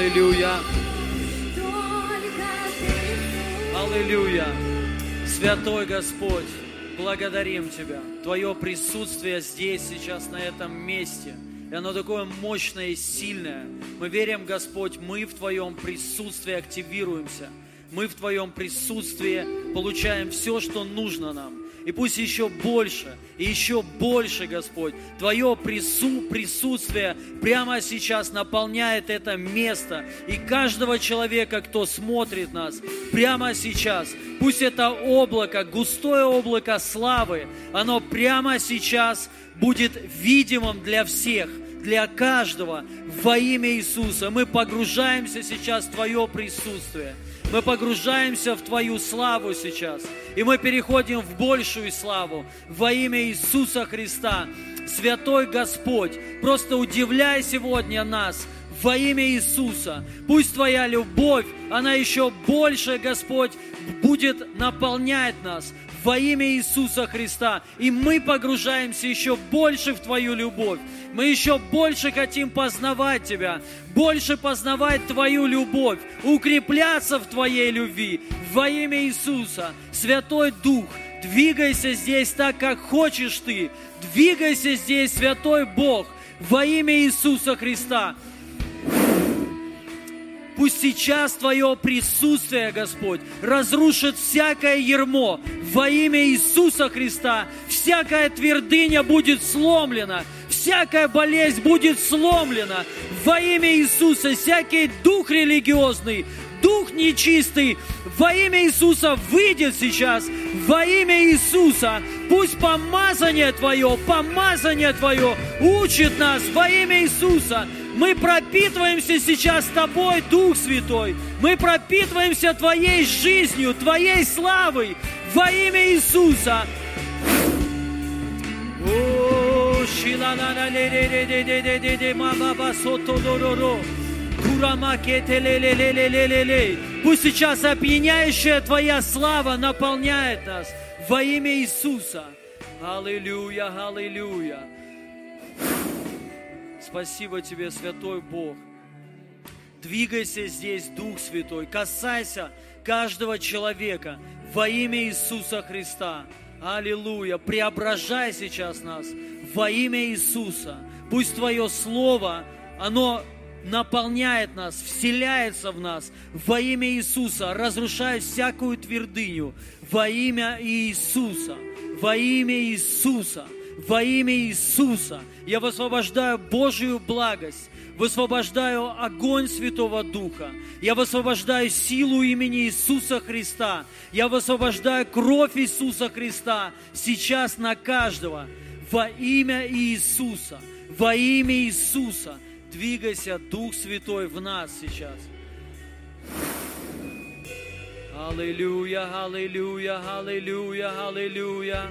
Аллилуйя. Аллилуйя. Святой Господь, благодарим Тебя. Твое присутствие здесь, сейчас, на этом месте. И оно такое мощное и сильное. Мы верим, Господь, мы в Твоем присутствии активируемся. Мы в Твоем присутствии получаем все, что нужно нам. И пусть еще больше, и еще больше, Господь, Твое прису, присутствие прямо сейчас наполняет это место. И каждого человека, кто смотрит нас, прямо сейчас, пусть это облако, густое облако славы, оно прямо сейчас будет видимым для всех, для каждого во имя Иисуса. Мы погружаемся сейчас в Твое присутствие. Мы погружаемся в Твою славу сейчас. И мы переходим в большую славу во имя Иисуса Христа. Святой Господь, просто удивляй сегодня нас во имя Иисуса. Пусть Твоя любовь, она еще больше, Господь, будет наполнять нас во имя Иисуса Христа. И мы погружаемся еще больше в Твою любовь. Мы еще больше хотим познавать Тебя, больше познавать Твою любовь, укрепляться в Твоей любви во имя Иисуса. Святой Дух, двигайся здесь так, как хочешь Ты. Двигайся здесь, Святой Бог, во имя Иисуса Христа. Пусть сейчас Твое присутствие, Господь, разрушит всякое ермо во имя Иисуса Христа. Всякая твердыня будет сломлена, всякая болезнь будет сломлена во имя Иисуса. Всякий дух религиозный, дух нечистый во имя Иисуса выйдет сейчас, во имя Иисуса. Пусть помазание Твое, помазание Твое учит нас во имя Иисуса. Мы пропитываемся сейчас Тобой, Дух Святой. Мы пропитываемся Твоей жизнью, Твоей славой во имя Иисуса. Пусть сейчас опьяняющая Твоя слава наполняет нас во имя Иисуса. Аллилуйя, аллилуйя. Спасибо Тебе, Святой Бог. Двигайся здесь, Дух Святой. Касайся каждого человека во имя Иисуса Христа. Аллилуйя. Преображай сейчас нас во имя Иисуса. Пусть Твое Слово, оно наполняет нас, вселяется в нас во имя Иисуса, разрушая всякую твердыню во имя Иисуса, во имя Иисуса, во имя Иисуса. Я высвобождаю Божию благость, высвобождаю огонь Святого Духа, я высвобождаю силу имени Иисуса Христа, я высвобождаю кровь Иисуса Христа сейчас на каждого во имя Иисуса, во имя Иисуса. Двигайся, Дух Святой, в нас сейчас. Аллилуйя, аллилуйя, аллилуйя, аллилуйя.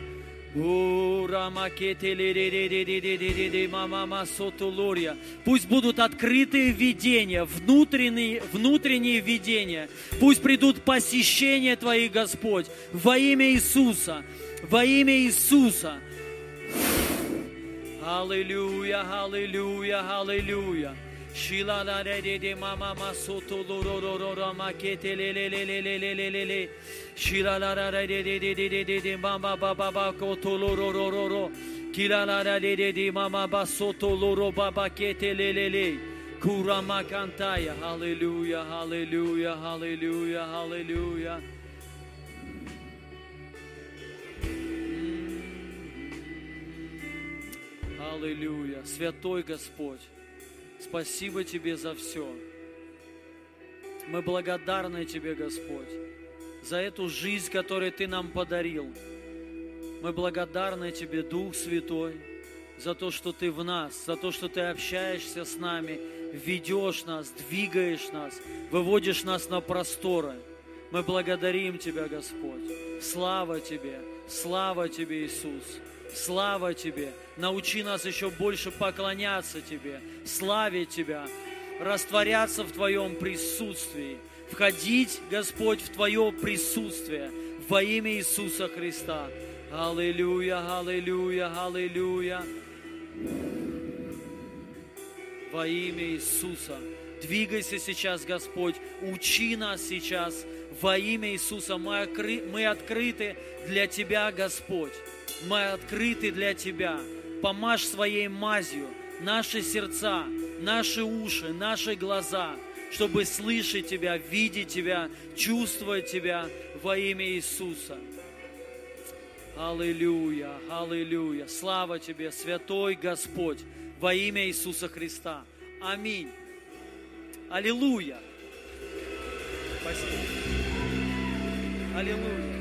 Пусть будут открытые видения, внутренние, внутренние видения. Пусть придут посещения Твои, Господь, во имя Иисуса, во имя Иисуса. Аллилуйя, аллилуйя, аллилуйя. Shila la re de de mama masoto lo ro ro ro ro ma ke te le le le le le le le le le. Shila la ra re de de de de de de de mama ba ba ba ko to lo ro ro ro ro. Kila la ra de de de mama ba soto lo ro ba ba ke te le le le. Kura ma kantaya. Hallelujah, hallelujah, hallelujah, hallelujah. Аллилуйя. Святой Господь, спасибо Тебе за все. Мы благодарны Тебе, Господь, за эту жизнь, которую Ты нам подарил. Мы благодарны Тебе, Дух Святой, за то, что Ты в нас, за то, что Ты общаешься с нами, ведешь нас, двигаешь нас, выводишь нас на просторы. Мы благодарим Тебя, Господь. Слава Тебе, слава Тебе, Иисус. Слава Тебе. Научи нас еще больше поклоняться Тебе, славить Тебя, растворяться в Твоем присутствии, входить, Господь, в Твое присутствие во имя Иисуса Христа. Аллилуйя, аллилуйя, аллилуйя. Во имя Иисуса. Двигайся сейчас, Господь. Учи нас сейчас во имя Иисуса. Мы, окры... мы открыты для Тебя, Господь. Мы открыты для Тебя. Помажь своей мазью наши сердца, наши уши, наши глаза, чтобы слышать Тебя, видеть Тебя, чувствовать Тебя во имя Иисуса. Аллилуйя, аллилуйя. Слава Тебе, Святой Господь, во имя Иисуса Христа. Аминь. Аллилуйя. Спасибо. Аллилуйя.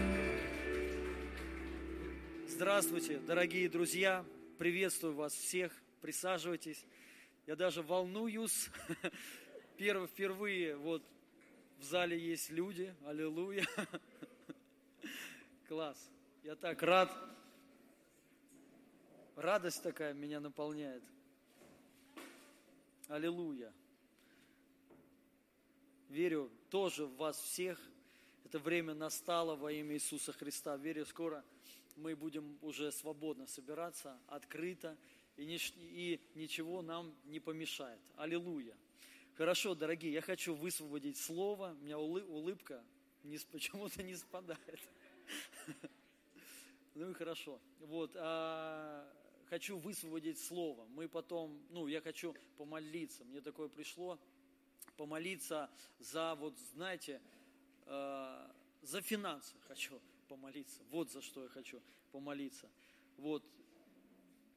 Здравствуйте, дорогие друзья. Приветствую вас всех. Присаживайтесь. Я даже волнуюсь. Первый, впервые вот в зале есть люди. Аллилуйя. Класс. Я так рад. Радость такая меня наполняет. Аллилуйя. Верю тоже в вас всех. Это время настало во имя Иисуса Христа. Верю, скоро мы будем уже свободно собираться, открыто, и, нич- и ничего нам не помешает. Аллилуйя. Хорошо, дорогие, я хочу высвободить слово. У меня улы- улыбка не, почему-то не спадает. Ну и хорошо. Вот, а, хочу высвободить слово. Мы потом, ну, я хочу помолиться. Мне такое пришло, помолиться за, вот, знаете, э, за финансы хочу помолиться. Вот за что я хочу помолиться. Вот,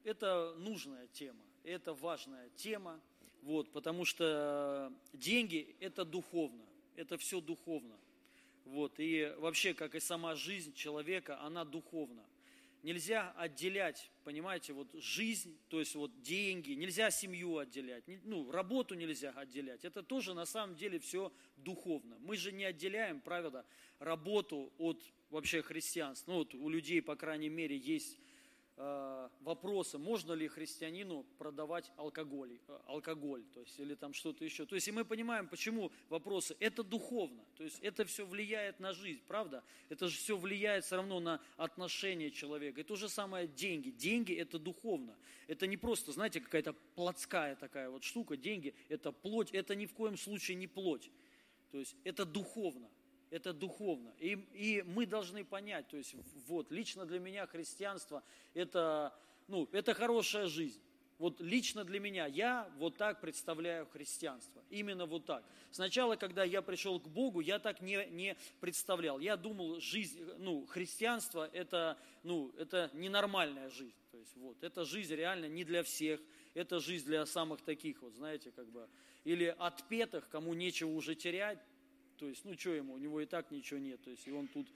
это нужная тема, это важная тема, вот, потому что деньги – это духовно, это все духовно. Вот, и вообще, как и сама жизнь человека, она духовна. Нельзя отделять, понимаете, вот жизнь, то есть вот деньги, нельзя семью отделять, ну, работу нельзя отделять. Это тоже на самом деле все духовно. Мы же не отделяем, правда, работу от вообще христианства. Ну, вот у людей, по крайней мере, есть вопроса, можно ли христианину продавать алкоголь, э, алкоголь то есть, или там что-то еще. То есть, и мы понимаем, почему вопросы. Это духовно, то есть, это все влияет на жизнь, правда? Это же все влияет все равно на отношение человека. И то же самое деньги. Деньги – это духовно. Это не просто, знаете, какая-то плотская такая вот штука. Деньги – это плоть, это ни в коем случае не плоть. То есть, это духовно это духовно. И, и мы должны понять, то есть вот лично для меня христианство это, ну, это хорошая жизнь. Вот лично для меня, я вот так представляю христианство. Именно вот так. Сначала, когда я пришел к Богу, я так не, не представлял. Я думал, жизнь, ну, христианство это, ну, это ненормальная жизнь. То есть вот, это жизнь реально не для всех. Это жизнь для самых таких, вот знаете, как бы, или отпетых, кому нечего уже терять, то есть, ну, что ему, у него и так ничего нет. То есть, и он тут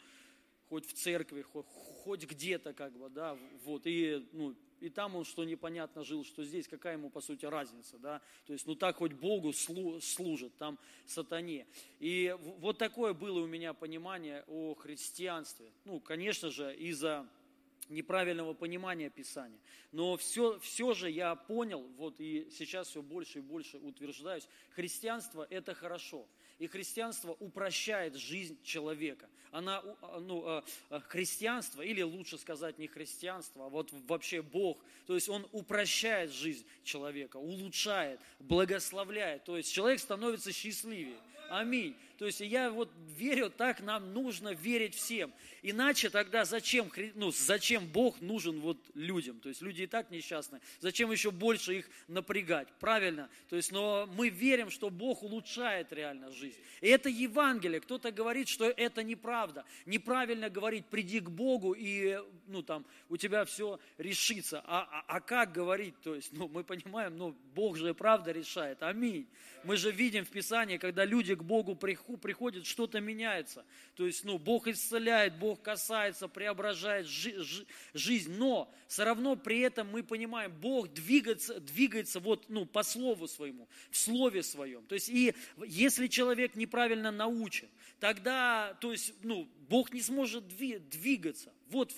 хоть в церкви, хоть, хоть где-то, как бы, да, вот. И, ну, и там он что непонятно жил, что здесь, какая ему, по сути, разница, да. То есть, ну, так хоть Богу слу, служит, там, сатане. И вот такое было у меня понимание о христианстве. Ну, конечно же, из-за неправильного понимания Писания. Но все, все же я понял, вот и сейчас все больше и больше утверждаюсь, христианство – это хорошо – и христианство упрощает жизнь человека. Она, а, ну, а, а, христианство, или лучше сказать не христианство, а вот вообще Бог, то есть Он упрощает жизнь человека, улучшает, благословляет. То есть человек становится счастливее. Аминь. То есть я вот верю, так нам нужно верить всем. Иначе тогда зачем, ну, зачем Бог нужен вот людям? То есть люди и так несчастны. Зачем еще больше их напрягать? Правильно? То есть, но мы верим, что Бог улучшает реально жизнь. И это Евангелие. Кто-то говорит, что это неправда. Неправильно говорить, приди к Богу и, ну, там, у тебя все решится. А, а, а как говорить? То есть, ну, мы понимаем, ну, Бог же и правда решает. Аминь. Мы же видим в Писании, когда люди к Богу приходят, что-то меняется. То есть, ну, Бог исцеляет, Бог касается, преображает жи- жи- жизнь. Но все равно при этом мы понимаем, Бог двигается, двигается вот, ну, по слову своему, в слове своем. То есть, и если человек неправильно научен, тогда, то есть, ну, Бог не сможет двигаться. Вот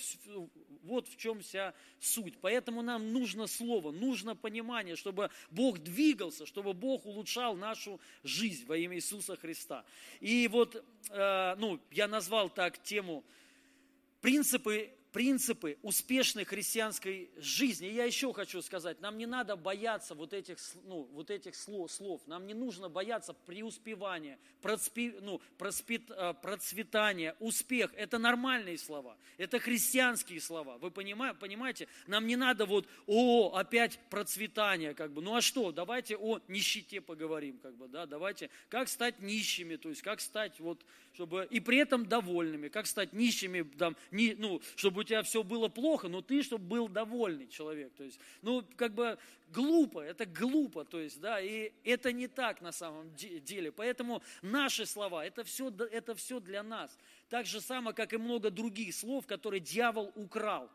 вот в чем вся суть. Поэтому нам нужно слово, нужно понимание, чтобы Бог двигался, чтобы Бог улучшал нашу жизнь во имя Иисуса Христа. И вот, э, ну, я назвал так тему принципы принципы успешной христианской жизни. И я еще хочу сказать, нам не надо бояться вот этих, ну, вот этих слов. Нам не нужно бояться преуспевания, процпи, ну, проспит, э, процветания, успех. Это нормальные слова, это христианские слова. Вы понимаете? Нам не надо вот, о, опять процветание, как бы. Ну а что, давайте о нищете поговорим, как бы, да, давайте, как стать нищими, то есть как стать вот, чтобы, и при этом довольными, как стать нищими, там, не, ну, чтобы тебя все было плохо, но ты, чтобы был довольный человек. То есть, ну, как бы глупо, это глупо, то есть, да, и это не так на самом деле. Поэтому наши слова, это все, это все для нас. Так же само, как и много других слов, которые дьявол украл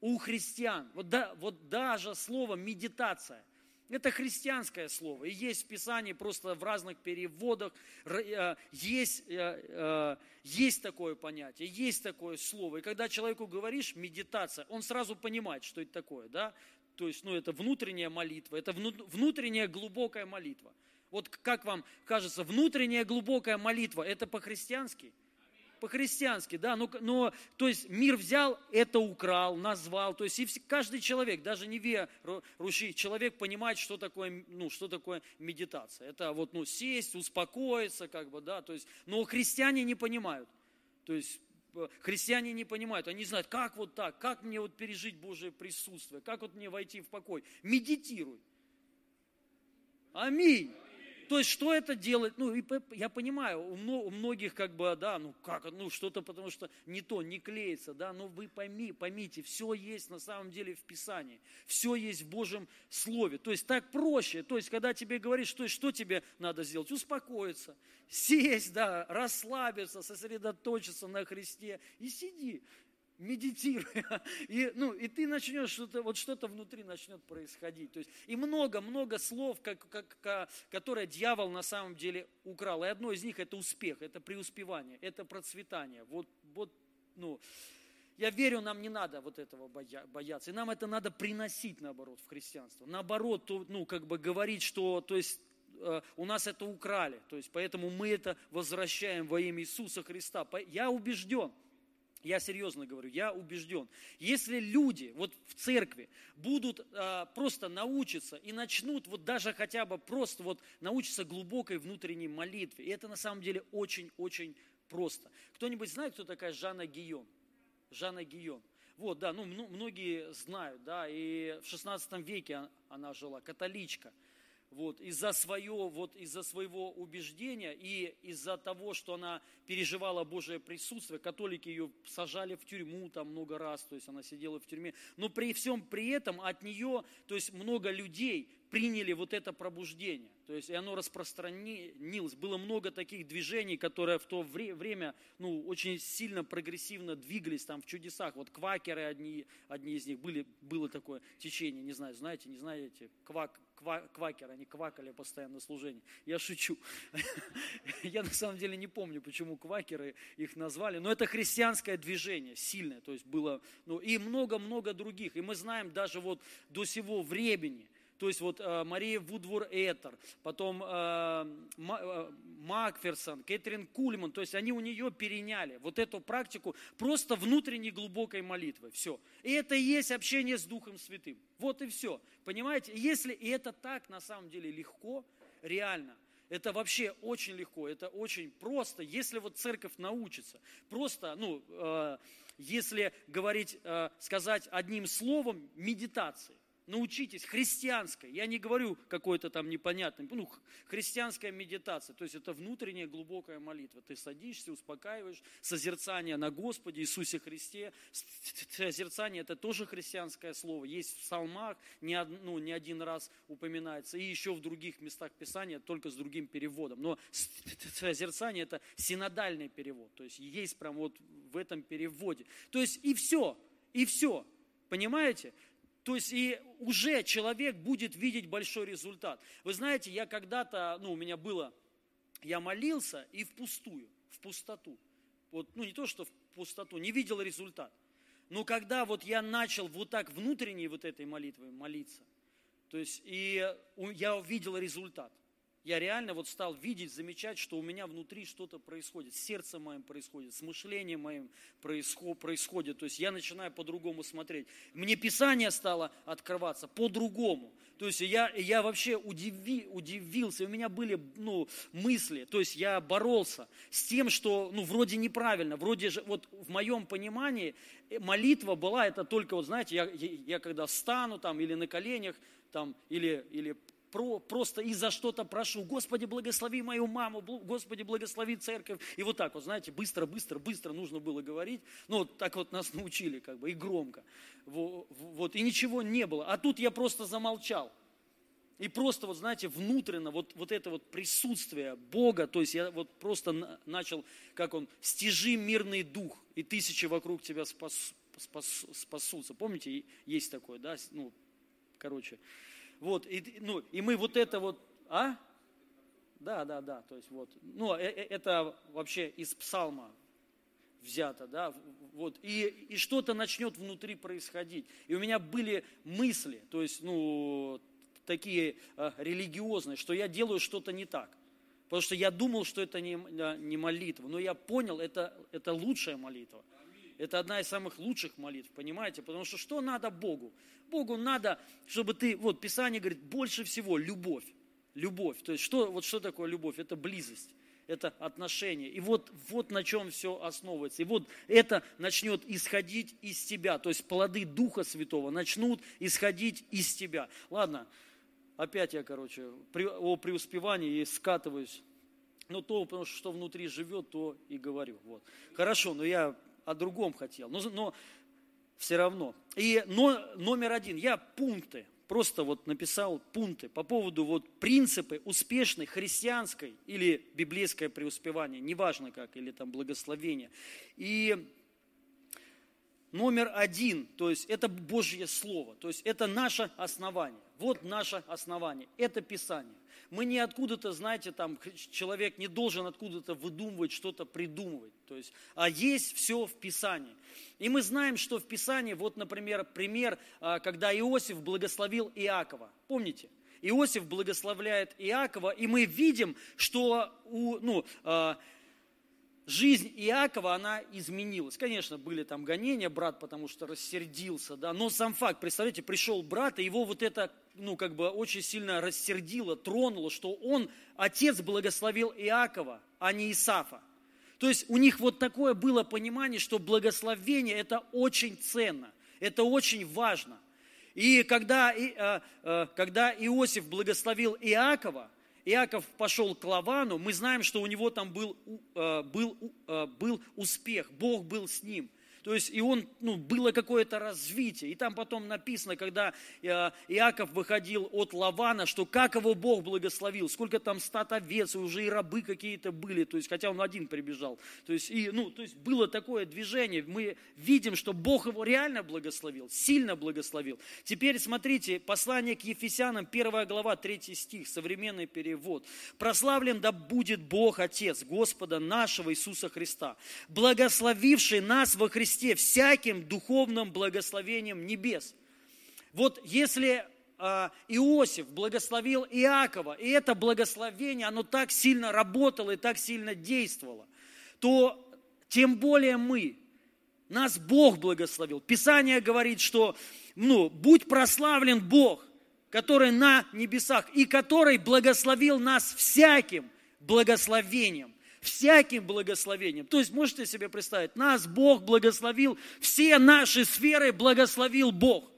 у христиан. Вот, да, вот даже слово медитация – это христианское слово. И есть в Писании просто в разных переводах. Э, есть, э, э, есть такое понятие, есть такое слово. И когда человеку говоришь медитация, он сразу понимает, что это такое. Да? То есть, ну, это внутренняя молитва, это внутренняя глубокая молитва. Вот как вам кажется, внутренняя глубокая молитва, это по-христиански – по-христиански, да, но, но, то есть мир взял, это украл, назвал, то есть и каждый человек, даже не верующий человек понимает, что такое, ну, что такое медитация. Это вот, ну, сесть, успокоиться, как бы, да, то есть, но христиане не понимают, то есть э, христиане не понимают, они знают, как вот так, как мне вот пережить Божие присутствие, как вот мне войти в покой. Медитируй. Аминь. То есть, что это делает? Ну, я понимаю, у многих как бы, да, ну как, ну что-то потому что не то, не клеится, да, но вы пойми, поймите, все есть на самом деле в Писании, все есть в Божьем Слове. То есть, так проще. То есть, когда тебе говоришь, что, что тебе надо сделать? Успокоиться, сесть, да, расслабиться, сосредоточиться на Христе и сиди медитируя, и, ну, и ты начнешь что-то, вот что-то внутри начнет происходить. То есть, и много-много слов, как, как, которые дьявол на самом деле украл. И одно из них это успех, это преуспевание, это процветание. Вот, вот, ну, я верю, нам не надо вот этого бояться. И нам это надо приносить, наоборот, в христианство. Наоборот, ну, как бы говорить, что, то есть, э, у нас это украли. То есть, поэтому мы это возвращаем во имя Иисуса Христа. Я убежден, я серьезно говорю, я убежден. Если люди вот в церкви будут а, просто научиться и начнут вот даже хотя бы просто вот научиться глубокой внутренней молитве, и это на самом деле очень-очень просто. Кто-нибудь знает, кто такая Жанна Гион? Жанна Гион. Вот, да, ну, многие знают, да, и в 16 веке она жила, католичка – вот, из-за, свое, вот, из-за своего убеждения и из-за того, что она переживала Божие присутствие, католики ее сажали в тюрьму там много раз, то есть она сидела в тюрьме, но при всем при этом от нее, то есть много людей приняли вот это пробуждение. То есть и оно распространилось. Было много таких движений, которые в то время ну, очень сильно прогрессивно двигались там в чудесах. Вот квакеры одни, одни из них были, было такое течение, не знаю, знаете, не знаете, квак, ква, квакеры, они квакали постоянно на служении. Я шучу. Я на самом деле не помню, почему квакеры их назвали, но это христианское движение, сильное, то есть было, ну и много-много других. И мы знаем даже вот до сего времени, то есть вот э, Мария Вудвор Этер, потом э, э, Макферсон, Кэтрин Кульман, то есть они у нее переняли вот эту практику просто внутренней глубокой молитвы. Все. И это и есть общение с Духом Святым. Вот и все. Понимаете? Если и это так на самом деле легко, реально, это вообще очень легко, это очень просто, если вот церковь научится. Просто, ну, э, если говорить, э, сказать одним словом, медитации научитесь христианской, я не говорю какой-то там непонятный, ну, христианская медитация, то есть это внутренняя глубокая молитва. Ты садишься, успокаиваешь, созерцание на Господе Иисусе Христе. Созерцание это тоже христианское слово, есть в псалмах, не, од, ну, не один раз упоминается, и еще в других местах Писания, только с другим переводом. Но созерцание это синодальный перевод, то есть есть прям вот в этом переводе. То есть и все, и все. Понимаете? То есть и уже человек будет видеть большой результат. Вы знаете, я когда-то, ну у меня было, я молился и впустую, в пустоту. Вот, ну не то, что в пустоту, не видел результат. Но когда вот я начал вот так внутренней вот этой молитвой молиться, то есть и я увидел результат. Я реально вот стал видеть, замечать, что у меня внутри что-то происходит, с сердцем моим происходит, с мышлением моим происходит. То есть я начинаю по-другому смотреть. Мне Писание стало открываться по-другому. То есть я, я вообще удиви, удивился, у меня были ну, мысли, то есть я боролся с тем, что ну, вроде неправильно, вроде же, вот в моем понимании э, молитва была, это только, вот знаете, я, я, я когда встану там или на коленях, там, или, или про, просто и за что-то прошу. Господи, благослови мою маму, Господи, благослови церковь. И вот так вот, знаете, быстро, быстро, быстро нужно было говорить. Ну, вот так вот нас научили, как бы, и громко. Вот, и ничего не было. А тут я просто замолчал. И просто, вот знаете, внутренно вот, вот это вот присутствие Бога, то есть я вот просто начал, как он, стяжи мирный дух, и тысячи вокруг тебя спас, спас, спасутся. Помните, есть такое, да? Ну, короче, вот, и, ну, и мы вот это вот, а? Да, да, да, то есть вот, ну, э, э, это вообще из псалма взято, да, вот, и, и что-то начнет внутри происходить. И у меня были мысли, то есть, ну, такие а, религиозные, что я делаю что-то не так. Потому что я думал, что это не, не молитва, но я понял, это, это лучшая молитва. Это одна из самых лучших молитв, понимаете? Потому что что надо Богу? Богу надо, чтобы ты, вот Писание говорит, больше всего любовь. Любовь. То есть что, вот что такое любовь? Это близость это отношение. И вот, вот на чем все основывается. И вот это начнет исходить из тебя. То есть плоды Духа Святого начнут исходить из тебя. Ладно, опять я, короче, при, о преуспевании и скатываюсь. Но то, потому что, что внутри живет, то и говорю. Вот. Хорошо, но я о другом хотел. Но, но все равно. И но, номер один, я пункты, просто вот написал пункты по поводу вот принципы успешной христианской или библейское преуспевание, неважно как, или там благословение. И номер один, то есть это Божье Слово, то есть это наше основание. Вот наше основание, это Писание. Мы не откуда-то, знаете, там человек не должен откуда-то выдумывать, что-то придумывать. То есть, а есть все в Писании. И мы знаем, что в Писании, вот, например, пример, а, когда Иосиф благословил Иакова. Помните? Иосиф благословляет Иакова, и мы видим, что у, ну, а, жизнь Иакова, она изменилась. Конечно, были там гонения, брат, потому что рассердился, да, но сам факт, представляете, пришел брат, и его вот это, ну, как бы очень сильно рассердило, тронуло, что он, отец благословил Иакова, а не Исафа. То есть у них вот такое было понимание, что благословение – это очень ценно, это очень важно. И когда, э, э, когда Иосиф благословил Иакова, Иаков пошел к Лавану, мы знаем, что у него там был, э, был, э, был успех, Бог был с ним. То есть и он, ну, было какое-то развитие. И там потом написано, когда э, Иаков выходил от Лавана, что как его Бог благословил, сколько там стат овец, уже и рабы какие-то были, то есть, хотя он один прибежал. То есть, и, ну, то есть было такое движение. Мы видим, что Бог его реально благословил, сильно благословил. Теперь смотрите, послание к Ефесянам, 1 глава, 3 стих, современный перевод. «Прославлен да будет Бог, Отец Господа нашего Иисуса Христа, благословивший нас во Христе Христе всяким духовным благословением небес. Вот если а, Иосиф благословил Иакова, и это благословение, оно так сильно работало и так сильно действовало, то тем более мы, нас Бог благословил. Писание говорит, что ну, будь прославлен Бог, который на небесах, и который благословил нас всяким благословением всяким благословением. То есть можете себе представить, нас Бог благословил, все наши сферы благословил Бог.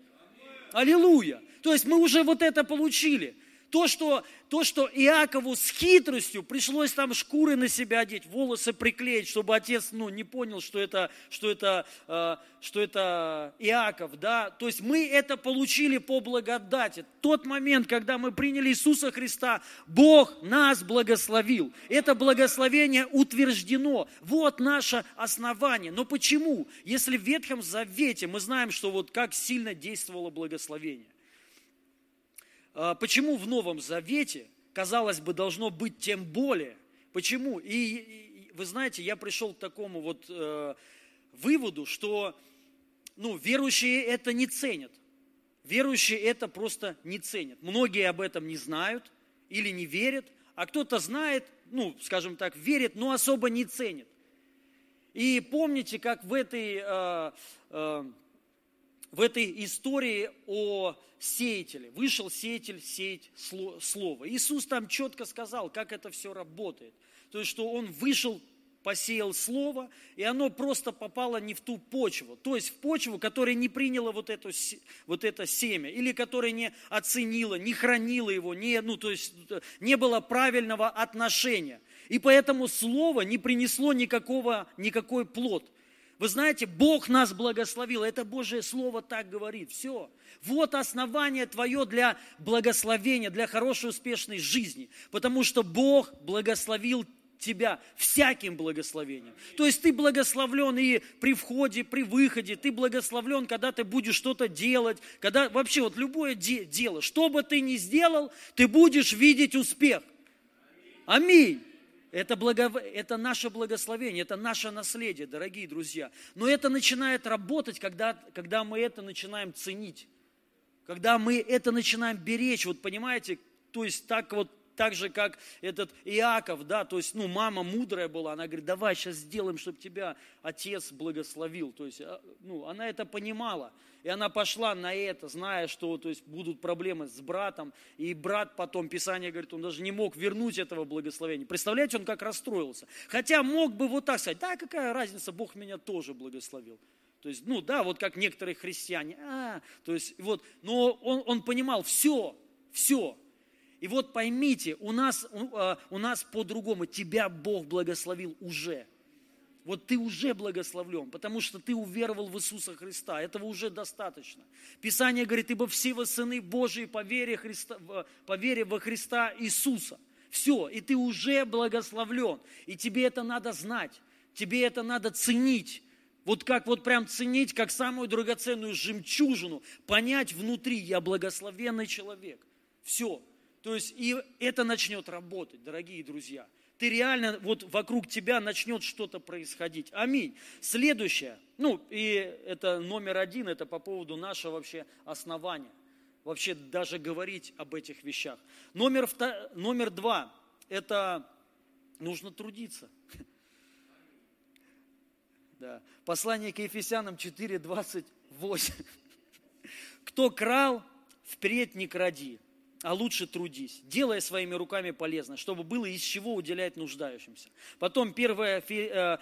Аллилуйя. То есть мы уже вот это получили. То, что, то, что Иакову с хитростью пришлось там шкуры на себя одеть, волосы приклеить, чтобы отец ну, не понял, что это, что, это, э, что это Иаков. Да? То есть мы это получили по благодати. Тот момент, когда мы приняли Иисуса Христа, Бог нас благословил. Это благословение утверждено. Вот наше основание. Но почему? Если в Ветхом Завете мы знаем, что вот как сильно действовало благословение. А, почему в Новом Завете, казалось бы, должно быть тем более? Почему? И, и вы знаете, я пришел к такому вот э, выводу, что ну, верующие это не ценят. Верующие это просто не ценят. Многие об этом не знают или не верят, а кто-то знает, ну, скажем так, верит, но особо не ценит. И помните, как в этой, э, э, в этой истории о сеятеле. Вышел сеятель сеять слово. Иисус там четко сказал, как это все работает. То есть, что он вышел посеял слово, и оно просто попало не в ту почву, то есть в почву, которая не приняла вот, эту, вот это семя, или которая не оценила, не хранила его, не, ну, то есть не было правильного отношения. И поэтому слово не принесло никакого, никакой плод. Вы знаете, Бог нас благословил. Это Божье Слово так говорит. Все. Вот основание твое для благословения, для хорошей, успешной жизни. Потому что Бог благословил тебя всяким благословением. То есть ты благословлен и при входе, при выходе, ты благословлен, когда ты будешь что-то делать, когда вообще вот любое де- дело, что бы ты ни сделал, ты будешь видеть успех. Аминь. Это, благо... это наше благословение, это наше наследие, дорогие друзья. Но это начинает работать, когда, когда мы это начинаем ценить. Когда мы это начинаем беречь, вот понимаете, то есть так вот так же, как этот Иаков, да, то есть, ну, мама мудрая была, она говорит, давай сейчас сделаем, чтобы тебя отец благословил. То есть, а, ну, она это понимала. И она пошла на это, зная, что то есть, будут проблемы с братом. И брат потом, Писание говорит, он даже не мог вернуть этого благословения. Представляете, он как расстроился. Хотя мог бы вот так сказать, да, какая разница, Бог меня тоже благословил. То есть, ну да, вот как некоторые христиане, а, то есть, вот, но он, он понимал, все, все, и вот поймите, у нас, у, а, у нас по-другому, тебя Бог благословил уже. Вот ты уже благословлен, потому что ты уверовал в Иисуса Христа. Этого уже достаточно. Писание говорит, ибо все вы сыны Божии по вере, Христа, по вере во Христа Иисуса. Все, и ты уже благословлен. И тебе это надо знать, тебе это надо ценить. Вот как вот прям ценить, как самую драгоценную жемчужину, понять внутри, я благословенный человек. Все, то есть и это начнет работать, дорогие друзья. Ты реально, вот вокруг тебя начнет что-то происходить. Аминь. Следующее, ну и это номер один, это по поводу нашего вообще основания. Вообще даже говорить об этих вещах. Номер, номер два, это нужно трудиться. Да. Послание к Ефесянам 4, 28. Кто крал, впредь не кради а лучше трудись, делая своими руками полезно, чтобы было из чего уделять нуждающимся. Потом 1 э,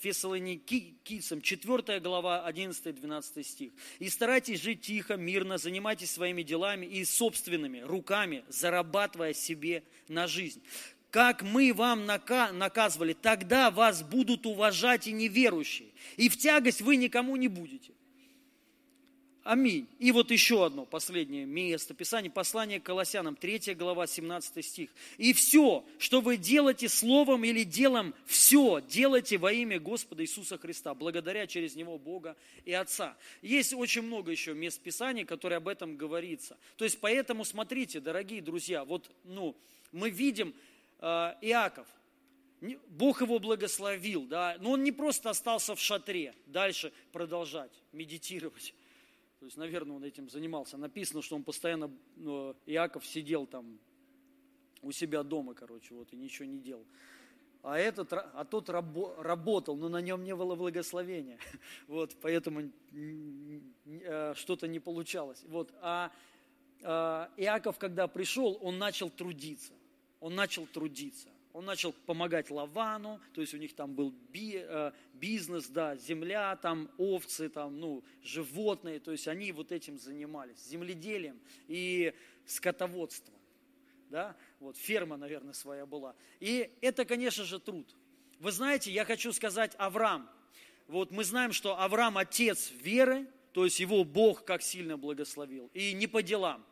Фессалоникийцам, 4 глава, 11-12 стих. «И старайтесь жить тихо, мирно, занимайтесь своими делами и собственными руками, зарабатывая себе на жизнь. Как мы вам наказывали, тогда вас будут уважать и неверующие, и в тягость вы никому не будете». Аминь. И вот еще одно последнее место Писания, послание к Колоссянам, 3 глава, 17 стих. «И все, что вы делаете словом или делом, все делайте во имя Господа Иисуса Христа, благодаря через Него Бога и Отца». Есть очень много еще мест Писания, которые об этом говорится. То есть, поэтому смотрите, дорогие друзья, вот, ну, мы видим э, Иаков, Бог его благословил, да, но он не просто остался в шатре, дальше продолжать медитировать то есть, наверное, он этим занимался. Написано, что он постоянно, ну, Иаков сидел там у себя дома, короче, вот, и ничего не делал. А, этот, а тот рабо, работал, но на нем не было благословения. Вот, поэтому э, что-то не получалось. Вот, а, а Иаков, когда пришел, он начал трудиться. Он начал трудиться. Он начал помогать Лавану, то есть у них там был би, э, бизнес, да, земля, там овцы, там, ну, животные, то есть они вот этим занимались, земледелием и скотоводством, да, вот ферма, наверное, своя была. И это, конечно же, труд. Вы знаете, я хочу сказать Авраам. Вот мы знаем, что Авраам отец веры, то есть его Бог как сильно благословил, и не по делам.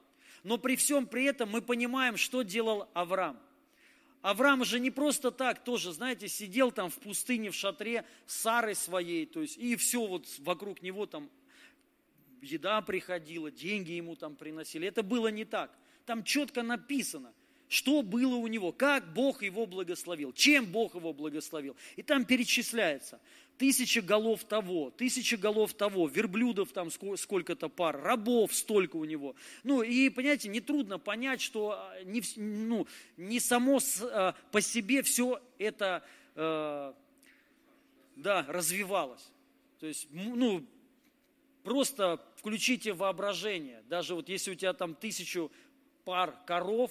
Но при всем при этом мы понимаем, что делал Авраам – Авраам же не просто так тоже, знаете, сидел там в пустыне в шатре с Сарой своей, то есть, и все вот вокруг него там еда приходила, деньги ему там приносили. Это было не так. Там четко написано, что было у него, как Бог его благословил, чем Бог его благословил. И там перечисляется тысяча голов того, тысяча голов того, верблюдов там сколько-то пар, рабов столько у него. Ну и, понимаете, нетрудно понять, что а, не, ну, не само а, по себе все это э, да, развивалось. То есть, ну, просто включите воображение. Даже вот если у тебя там тысячу пар коров,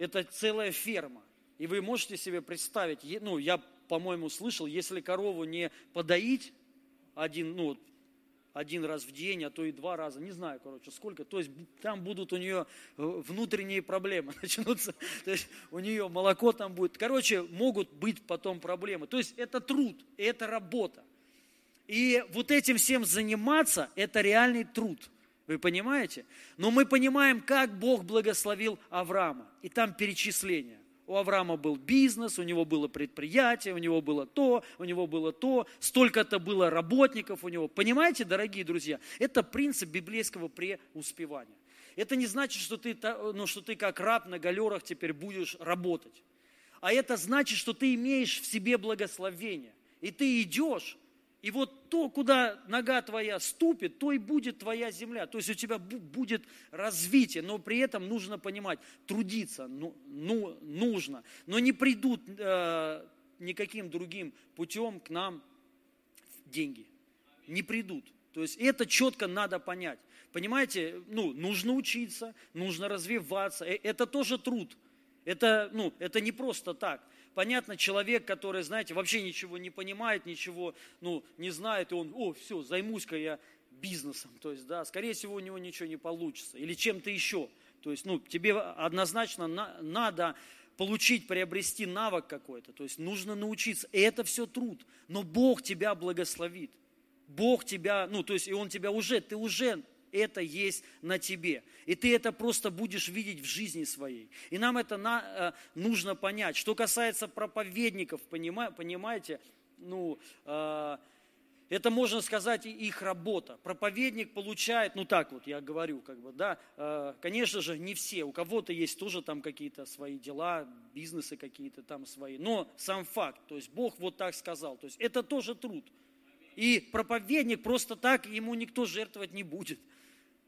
это целая ферма. И вы можете себе представить, ну, я, по-моему, слышал, если корову не подоить один, ну, один раз в день, а то и два раза, не знаю, короче, сколько, то есть там будут у нее э, внутренние проблемы начнутся, то есть у нее молоко там будет, короче, могут быть потом проблемы. То есть это труд, это работа. И вот этим всем заниматься, это реальный труд – вы понимаете? Но мы понимаем, как Бог благословил Авраама. И там перечисление. У Авраама был бизнес, у него было предприятие, у него было то, у него было то, столько-то было работников у него. Понимаете, дорогие друзья, это принцип библейского преуспевания. Это не значит, что ты, ну, что ты как раб на галерах теперь будешь работать. А это значит, что ты имеешь в себе благословение. И ты идешь, и вот то, куда нога твоя ступит, то и будет твоя земля. То есть у тебя будет развитие, но при этом нужно понимать, трудиться ну, ну, нужно. Но не придут э, никаким другим путем к нам деньги. Не придут. То есть это четко надо понять. Понимаете, ну, нужно учиться, нужно развиваться. Э, это тоже труд. Это, ну, это не просто так. Понятно, человек, который, знаете, вообще ничего не понимает, ничего, ну, не знает, и он, о, все, займусь-ка я бизнесом. То есть, да, скорее всего, у него ничего не получится. Или чем-то еще. То есть, ну, тебе однозначно на, надо получить, приобрести навык какой-то. То есть, нужно научиться. И это все труд. Но Бог тебя благословит. Бог тебя, ну, то есть, и Он тебя уже, ты уже это есть на тебе. И ты это просто будешь видеть в жизни своей. И нам это на, э, нужно понять. Что касается проповедников, понима, понимаете, ну, э, это можно сказать их работа. Проповедник получает, ну так вот я говорю, как бы, да, э, конечно же, не все, у кого-то есть тоже там какие-то свои дела, бизнесы какие-то там свои, но сам факт, то есть Бог вот так сказал, то есть это тоже труд. И проповедник просто так, ему никто жертвовать не будет.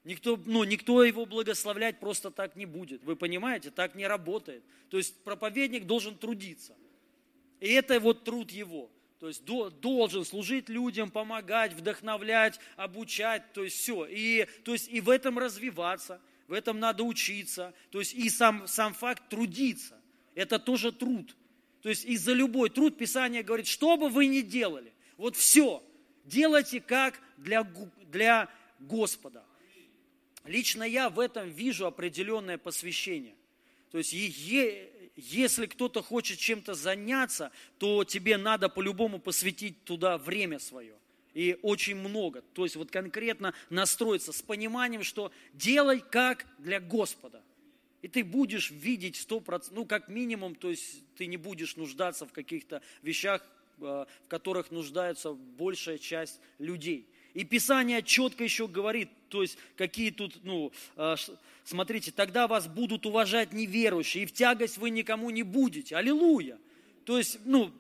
Никто, ну, никто его благословлять просто так не будет. Вы понимаете, так не работает. То есть проповедник должен трудиться. И это вот труд его. То есть должен служить людям, помогать, вдохновлять, обучать, то есть все. И, то есть и в этом развиваться, в этом надо учиться. То есть и сам, сам факт трудиться, это тоже труд. То есть и за любой труд Писание говорит, что бы вы ни делали, вот все, делайте как для, для Господа. Лично я в этом вижу определенное посвящение. То есть, если кто-то хочет чем-то заняться, то тебе надо по-любому посвятить туда время свое. И очень много. То есть вот конкретно настроиться с пониманием, что делай как для Господа. И ты будешь видеть сто процентов, ну как минимум, то есть ты не будешь нуждаться в каких-то вещах, э, в которых нуждается большая часть людей. И Писание четко еще говорит, то есть какие тут, ну, а, смотрите, тогда вас будут уважать неверующие, и в тягость вы никому не будете. Аллилуйя. То есть, ну,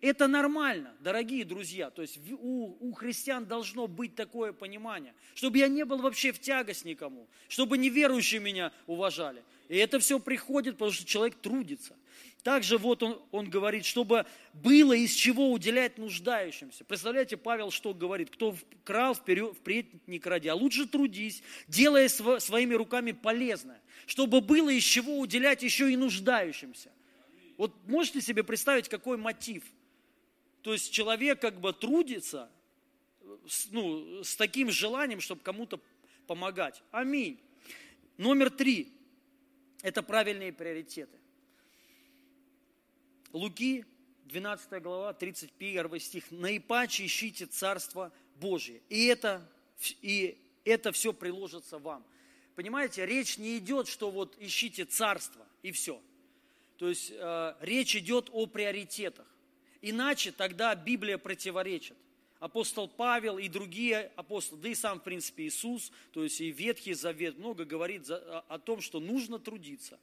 это нормально, дорогие друзья. То есть у, у христиан должно быть такое понимание, чтобы я не был вообще в тягость никому, чтобы неверующие меня уважали. И это все приходит, потому что человек трудится. Также вот он, он говорит, чтобы было из чего уделять нуждающимся. Представляете, Павел что говорит? Кто крал, вперед, впредь не кради, а лучше трудись, делая св, своими руками полезное, чтобы было из чего уделять еще и нуждающимся. Вот можете себе представить, какой мотив? То есть человек как бы трудится ну, с таким желанием, чтобы кому-то помогать. Аминь. Номер три – это правильные приоритеты. Луки, 12 глава, 31 стих. «Наипаче ищите Царство Божие, и это, и это все приложится вам». Понимаете, речь не идет, что вот ищите Царство, и все. То есть э, речь идет о приоритетах. Иначе тогда Библия противоречит. Апостол Павел и другие апостолы, да и сам, в принципе, Иисус, то есть и Ветхий Завет много говорит о том, что нужно трудиться.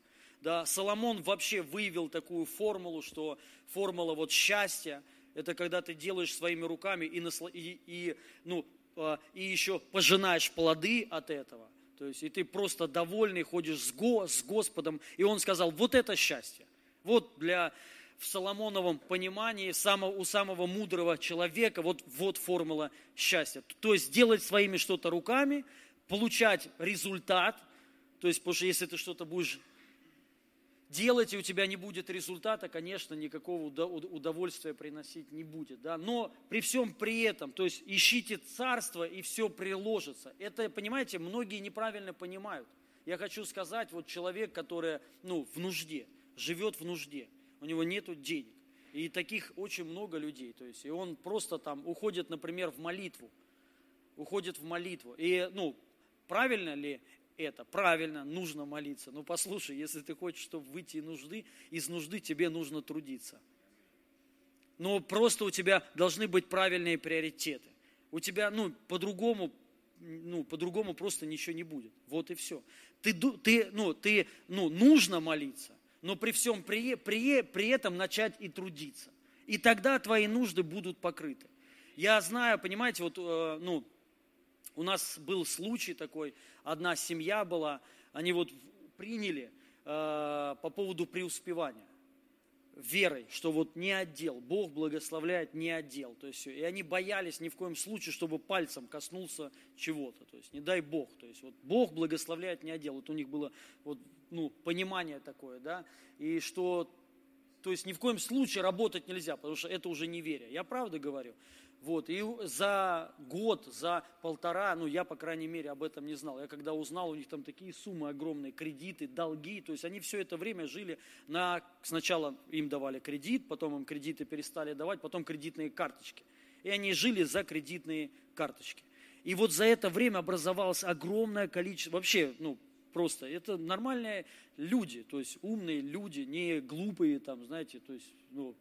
Да, Соломон вообще выявил такую формулу, что формула вот счастья, это когда ты делаешь своими руками и, и, и, ну, а, и еще пожинаешь плоды от этого. То есть и ты просто довольный, ходишь с, Го, с Господом. И он сказал, вот это счастье. Вот для в Соломоновом понимании самого, у самого мудрого человека вот, вот формула счастья. То есть делать своими что-то руками, получать результат. То есть, потому что если ты что-то будешь делать, и у тебя не будет результата, конечно, никакого удовольствия приносить не будет. Да? Но при всем при этом, то есть ищите царство, и все приложится. Это, понимаете, многие неправильно понимают. Я хочу сказать, вот человек, который ну, в нужде, живет в нужде, у него нет денег. И таких очень много людей. То есть, и он просто там уходит, например, в молитву. Уходит в молитву. И, ну, правильно ли это. Правильно, нужно молиться. Но послушай, если ты хочешь, чтобы выйти из нужды, из нужды тебе нужно трудиться. Но просто у тебя должны быть правильные приоритеты. У тебя, ну, по-другому, ну, по-другому просто ничего не будет. Вот и все. Ты, ты, ну, ты, ну, нужно молиться, но при всем при, при, при этом начать и трудиться. И тогда твои нужды будут покрыты. Я знаю, понимаете, вот, э, ну, у нас был случай такой, одна семья была, они вот приняли э, по поводу преуспевания верой, что вот не отдел, Бог благословляет не отдел. То есть, и они боялись ни в коем случае, чтобы пальцем коснулся чего-то. То есть не дай Бог. То есть вот Бог благословляет не отдел. Вот у них было вот, ну, понимание такое, да, и что то есть ни в коем случае работать нельзя, потому что это уже не веря. Я правда говорю. Вот, и за год, за полтора, ну я, по крайней мере, об этом не знал. Я когда узнал, у них там такие суммы огромные, кредиты, долги, то есть они все это время жили на... Сначала им давали кредит, потом им кредиты перестали давать, потом кредитные карточки. И они жили за кредитные карточки. И вот за это время образовалось огромное количество, вообще, ну, просто, это нормальные люди, то есть умные люди, не глупые там, знаете, то есть, ну,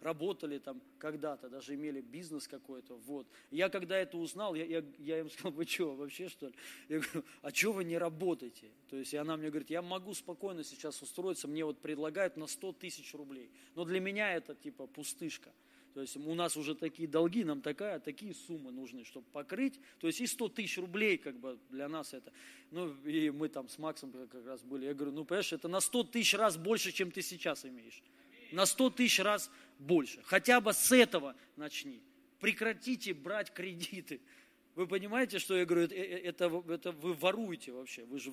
работали там когда-то, даже имели бизнес какой-то, вот. Я когда это узнал, я, я, я им сказал, вы что, вообще что ли? Я говорю, а что вы не работаете? То есть, и она мне говорит, я могу спокойно сейчас устроиться, мне вот предлагают на 100 тысяч рублей, но для меня это типа пустышка. То есть у нас уже такие долги, нам такая, такие суммы нужны, чтобы покрыть. То есть и 100 тысяч рублей как бы для нас это. Ну и мы там с Максом как раз были. Я говорю, ну понимаешь, это на 100 тысяч раз больше, чем ты сейчас имеешь на 100 тысяч раз больше. Хотя бы с этого начни. Прекратите брать кредиты. Вы понимаете, что я говорю, это, это, это вы воруете вообще, вы же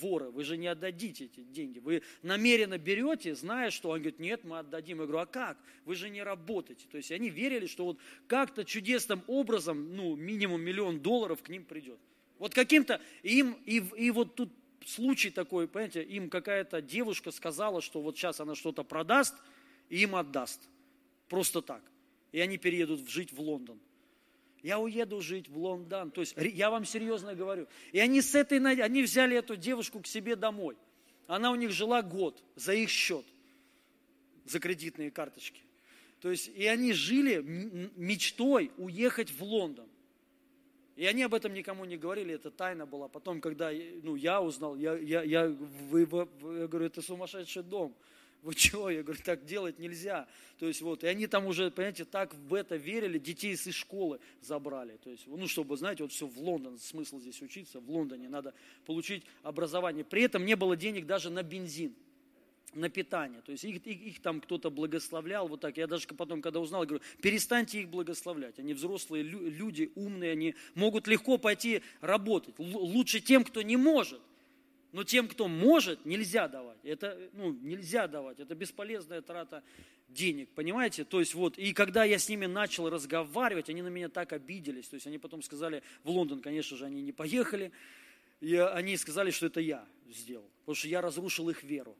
воры, вы же не отдадите эти деньги. Вы намеренно берете, зная, что он говорит, нет, мы отдадим. Я говорю, а как? Вы же не работаете. То есть они верили, что вот как-то чудесным образом, ну, минимум миллион долларов к ним придет. Вот каким-то им, и, и вот тут случай такой, понимаете, им какая-то девушка сказала, что вот сейчас она что-то продаст, и им отдаст. Просто так. И они переедут жить в Лондон. Я уеду жить в Лондон. То есть я вам серьезно говорю. И они с этой, они взяли эту девушку к себе домой. Она у них жила год за их счет, за кредитные карточки. То есть и они жили мечтой уехать в Лондон. И они об этом никому не говорили, это тайна была. Потом, когда ну, я узнал, я, я, я, вы, вы, я говорю, это сумасшедший дом. Вы чего? Я говорю, так делать нельзя. То есть вот, и они там уже, понимаете, так в это верили, детей из школы забрали. То есть, ну, чтобы, знаете, вот все в Лондон, смысл здесь учиться, в Лондоне надо получить образование. При этом не было денег даже на бензин на питание. То есть их, их, их там кто-то благословлял, вот так. Я даже потом, когда узнал, говорю, перестаньте их благословлять. Они взрослые люди, умные, они могут легко пойти работать. Лучше тем, кто не может. Но тем, кто может, нельзя давать. Это, ну, нельзя давать. Это бесполезная трата денег, понимаете? То есть вот, и когда я с ними начал разговаривать, они на меня так обиделись. То есть они потом сказали, в Лондон, конечно же, они не поехали. И они сказали, что это я сделал. Потому что я разрушил их веру.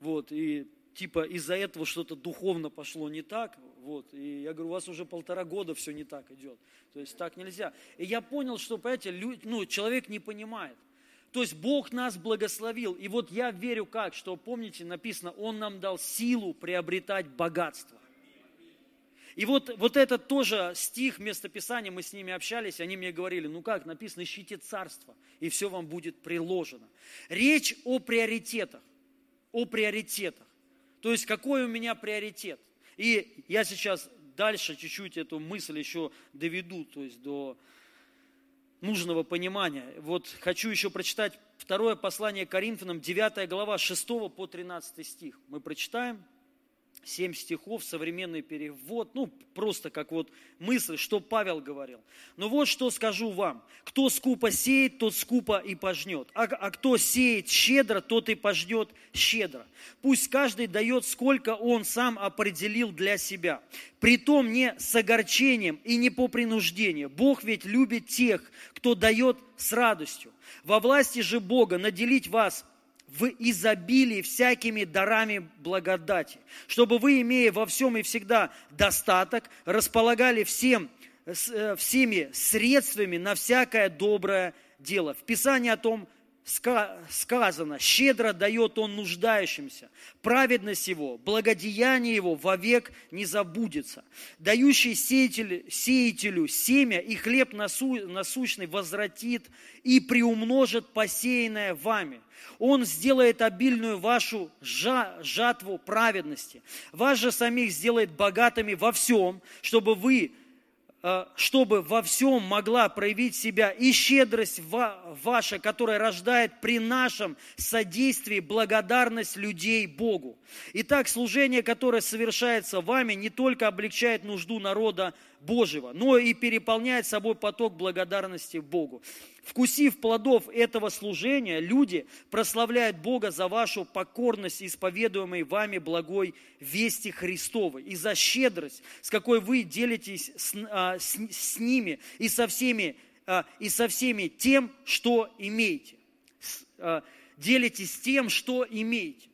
Вот, и типа из-за этого что-то духовно пошло не так, вот, и я говорю, у вас уже полтора года все не так идет, то есть так нельзя. И я понял, что, понимаете, люди, ну, человек не понимает, то есть Бог нас благословил. И вот я верю как, что, помните, написано, Он нам дал силу приобретать богатство. И вот, вот этот тоже стих, местописания, мы с ними общались, они мне говорили, ну как, написано, ищите царство, и все вам будет приложено. Речь о приоритетах, о приоритетах. То есть, какой у меня приоритет? И я сейчас дальше чуть-чуть эту мысль еще доведу, то есть до нужного понимания. Вот хочу еще прочитать второе послание Коринфянам, 9 глава, 6 по 13 стих. Мы прочитаем семь стихов, современный перевод, ну, просто как вот мысль, что Павел говорил. Но вот что скажу вам. Кто скупо сеет, тот скупо и пожнет. А, а кто сеет щедро, тот и пожнет щедро. Пусть каждый дает, сколько он сам определил для себя. Притом не с огорчением и не по принуждению. Бог ведь любит тех, кто дает с радостью. Во власти же Бога наделить вас в изобилии всякими дарами благодати, чтобы вы, имея во всем и всегда достаток, располагали всем, э, всеми средствами на всякое доброе дело. В Писании о том сказано, щедро дает он нуждающимся, праведность его, благодеяние его вовек не забудется. Дающий сеятель, сеятелю семя и хлеб насущный возвратит и приумножит посеянное вами. Он сделает обильную вашу жатву праведности. Вас же самих сделает богатыми во всем, чтобы вы чтобы во всем могла проявить себя и щедрость ваша, которая рождает при нашем содействии благодарность людей Богу. Итак, служение, которое совершается вами, не только облегчает нужду народа Божьего, но и переполняет собой поток благодарности Богу. Вкусив плодов этого служения, люди прославляют Бога за вашу покорность, исповедуемой вами благой вести Христовой, и за щедрость, с какой вы делитесь с, а, с, с ними и со всеми, а, и со всеми тем, что имеете. С, а, делитесь тем, что имеете.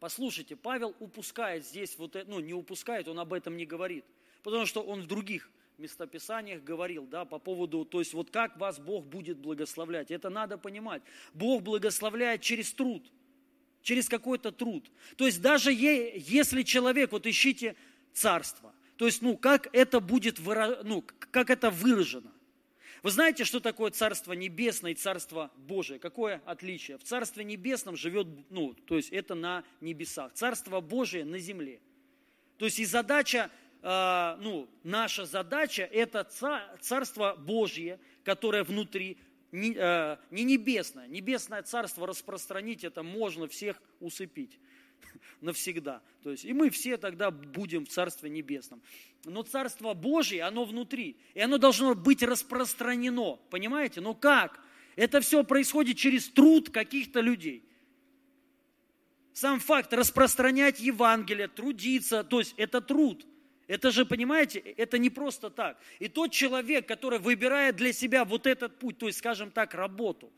Послушайте, Павел упускает здесь, вот, ну не упускает, он об этом не говорит, потому что он в других местописаниях говорил, да, по поводу, то есть вот как вас Бог будет благословлять. Это надо понимать. Бог благословляет через труд, через какой-то труд. То есть даже если человек, вот ищите царство, то есть, ну, как это будет, ну, как это выражено. Вы знаете, что такое Царство Небесное и Царство Божие? Какое отличие? В Царстве Небесном живет, ну, то есть это на небесах. Царство Божие на земле. То есть и задача ну, наша задача – это Царство Божье, которое внутри, не, не небесное. Небесное Царство распространить, это можно всех усыпить навсегда. То есть, и мы все тогда будем в Царстве Небесном. Но Царство Божье, оно внутри, и оно должно быть распространено. Понимаете? Но как? Это все происходит через труд каких-то людей. Сам факт распространять Евангелие, трудиться, то есть это труд – это же, понимаете, это не просто так. И тот человек, который выбирает для себя вот этот путь, то есть, скажем так, работу.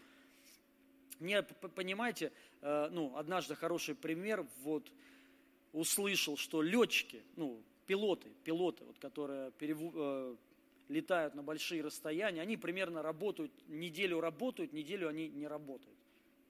Мне, понимаете, э, ну, однажды хороший пример, вот, услышал, что летчики, ну, пилоты, пилоты, вот, которые переву, э, летают на большие расстояния, они примерно работают, неделю работают, неделю они не работают.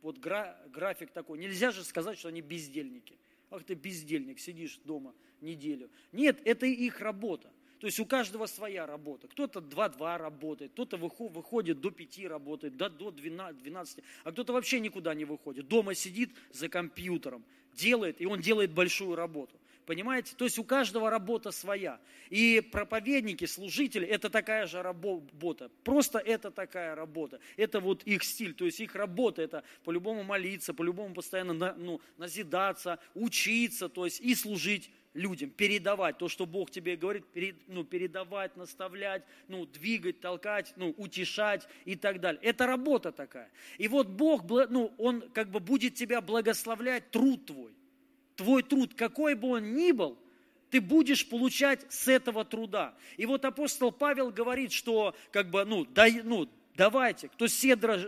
Вот гра, график такой. Нельзя же сказать, что они бездельники. Ах ты бездельник, сидишь дома, неделю. Нет, это их работа. То есть у каждого своя работа. Кто-то 2-2 работает, кто-то выходит до 5 работает, до, до 12, а кто-то вообще никуда не выходит. Дома сидит за компьютером, делает, и он делает большую работу. Понимаете? То есть у каждого работа своя. И проповедники, служители, это такая же работа. Просто это такая работа. Это вот их стиль. То есть их работа это по-любому молиться, по-любому постоянно ну, назидаться, учиться, то есть и служить людям, передавать то, что Бог тебе говорит, перед, ну, передавать, наставлять, ну, двигать, толкать, ну, утешать и так далее. Это работа такая. И вот Бог, ну, Он как бы будет тебя благословлять труд твой. Твой труд, какой бы он ни был, ты будешь получать с этого труда. И вот апостол Павел говорит, что как бы, ну, дай, ну давайте, кто седра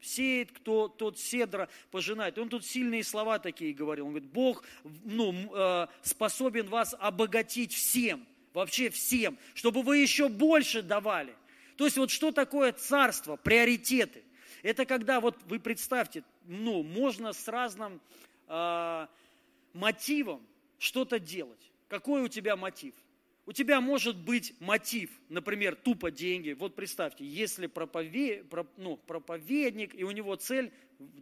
сеет, кто тот седра пожинает. Он тут сильные слова такие говорил. Он говорит, Бог ну, э, способен вас обогатить всем, вообще всем, чтобы вы еще больше давали. То есть вот что такое царство, приоритеты? Это когда, вот вы представьте, ну, можно с разным э, мотивом что-то делать. Какой у тебя мотив? У тебя может быть мотив, например, тупо деньги. Вот представьте, если проповед, ну, проповедник, и у него цель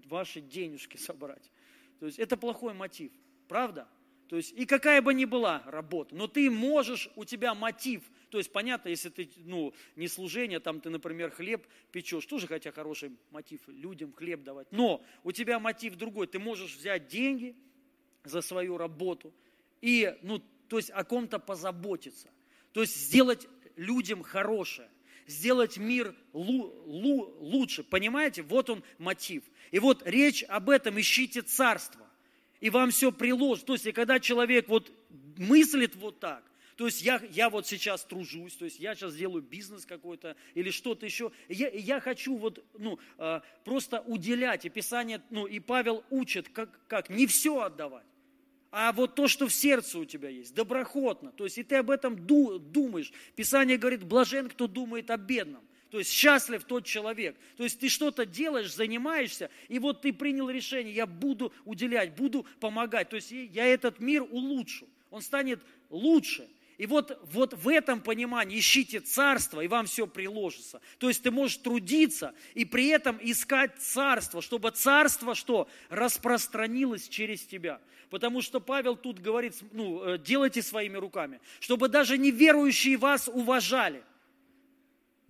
ваши денежки собрать. То есть это плохой мотив, правда? То есть и какая бы ни была работа, но ты можешь, у тебя мотив. То есть понятно, если ты, ну, не служение, там ты, например, хлеб печешь, тоже хотя хороший мотив, людям хлеб давать. Но у тебя мотив другой, ты можешь взять деньги за свою работу и, ну, то есть о ком-то позаботиться. То есть сделать людям хорошее, сделать мир лу, лу, лучше. Понимаете? Вот он мотив. И вот речь об этом, ищите царство. И вам все приложит. То есть, и когда человек вот мыслит вот так, то есть я, я вот сейчас тружусь, то есть я сейчас делаю бизнес какой-то или что-то еще. Я, я хочу вот, ну, э, просто уделять. И Писание, ну, и Павел учит, как, как не все отдавать а вот то, что в сердце у тебя есть, доброхотно. То есть и ты об этом думаешь. Писание говорит, блажен, кто думает о бедном. То есть счастлив тот человек. То есть ты что-то делаешь, занимаешься, и вот ты принял решение, я буду уделять, буду помогать. То есть я этот мир улучшу. Он станет лучше. И вот, вот в этом понимании ищите царство, и вам все приложится. То есть ты можешь трудиться и при этом искать царство, чтобы царство что? Распространилось через тебя. Потому что Павел тут говорит, ну, э, делайте своими руками, чтобы даже неверующие вас уважали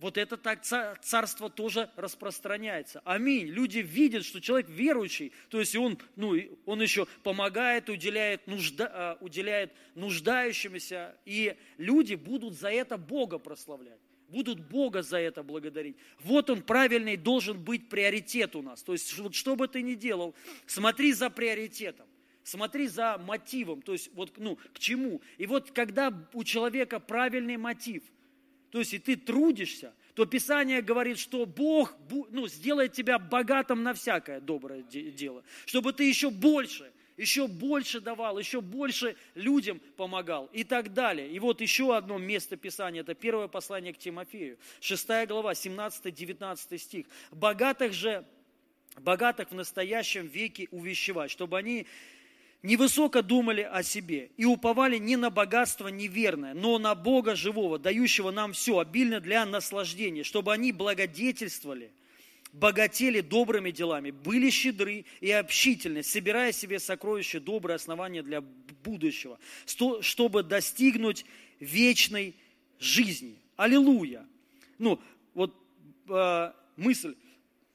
вот это так царство тоже распространяется. Аминь. Люди видят, что человек верующий, то есть он, ну, он еще помогает, уделяет, нужда, а, уделяет нуждающимся, и люди будут за это Бога прославлять будут Бога за это благодарить. Вот он правильный должен быть приоритет у нас. То есть, вот что бы ты ни делал, смотри за приоритетом, смотри за мотивом, то есть вот ну, к чему. И вот когда у человека правильный мотив – то есть и ты трудишься, то Писание говорит, что Бог ну, сделает тебя богатым на всякое доброе дело, чтобы ты еще больше, еще больше давал, еще больше людям помогал и так далее. И вот еще одно место Писания, это первое послание к Тимофею, 6 глава, 17-19 стих. «Богатых же, богатых в настоящем веке увещевать, чтобы они невысоко думали о себе и уповали не на богатство неверное, но на Бога живого, дающего нам все, обильно для наслаждения, чтобы они благодетельствовали, богатели добрыми делами, были щедры и общительны, собирая себе сокровища, добрые основания для будущего, чтобы достигнуть вечной жизни. Аллилуйя! Ну, вот э, мысль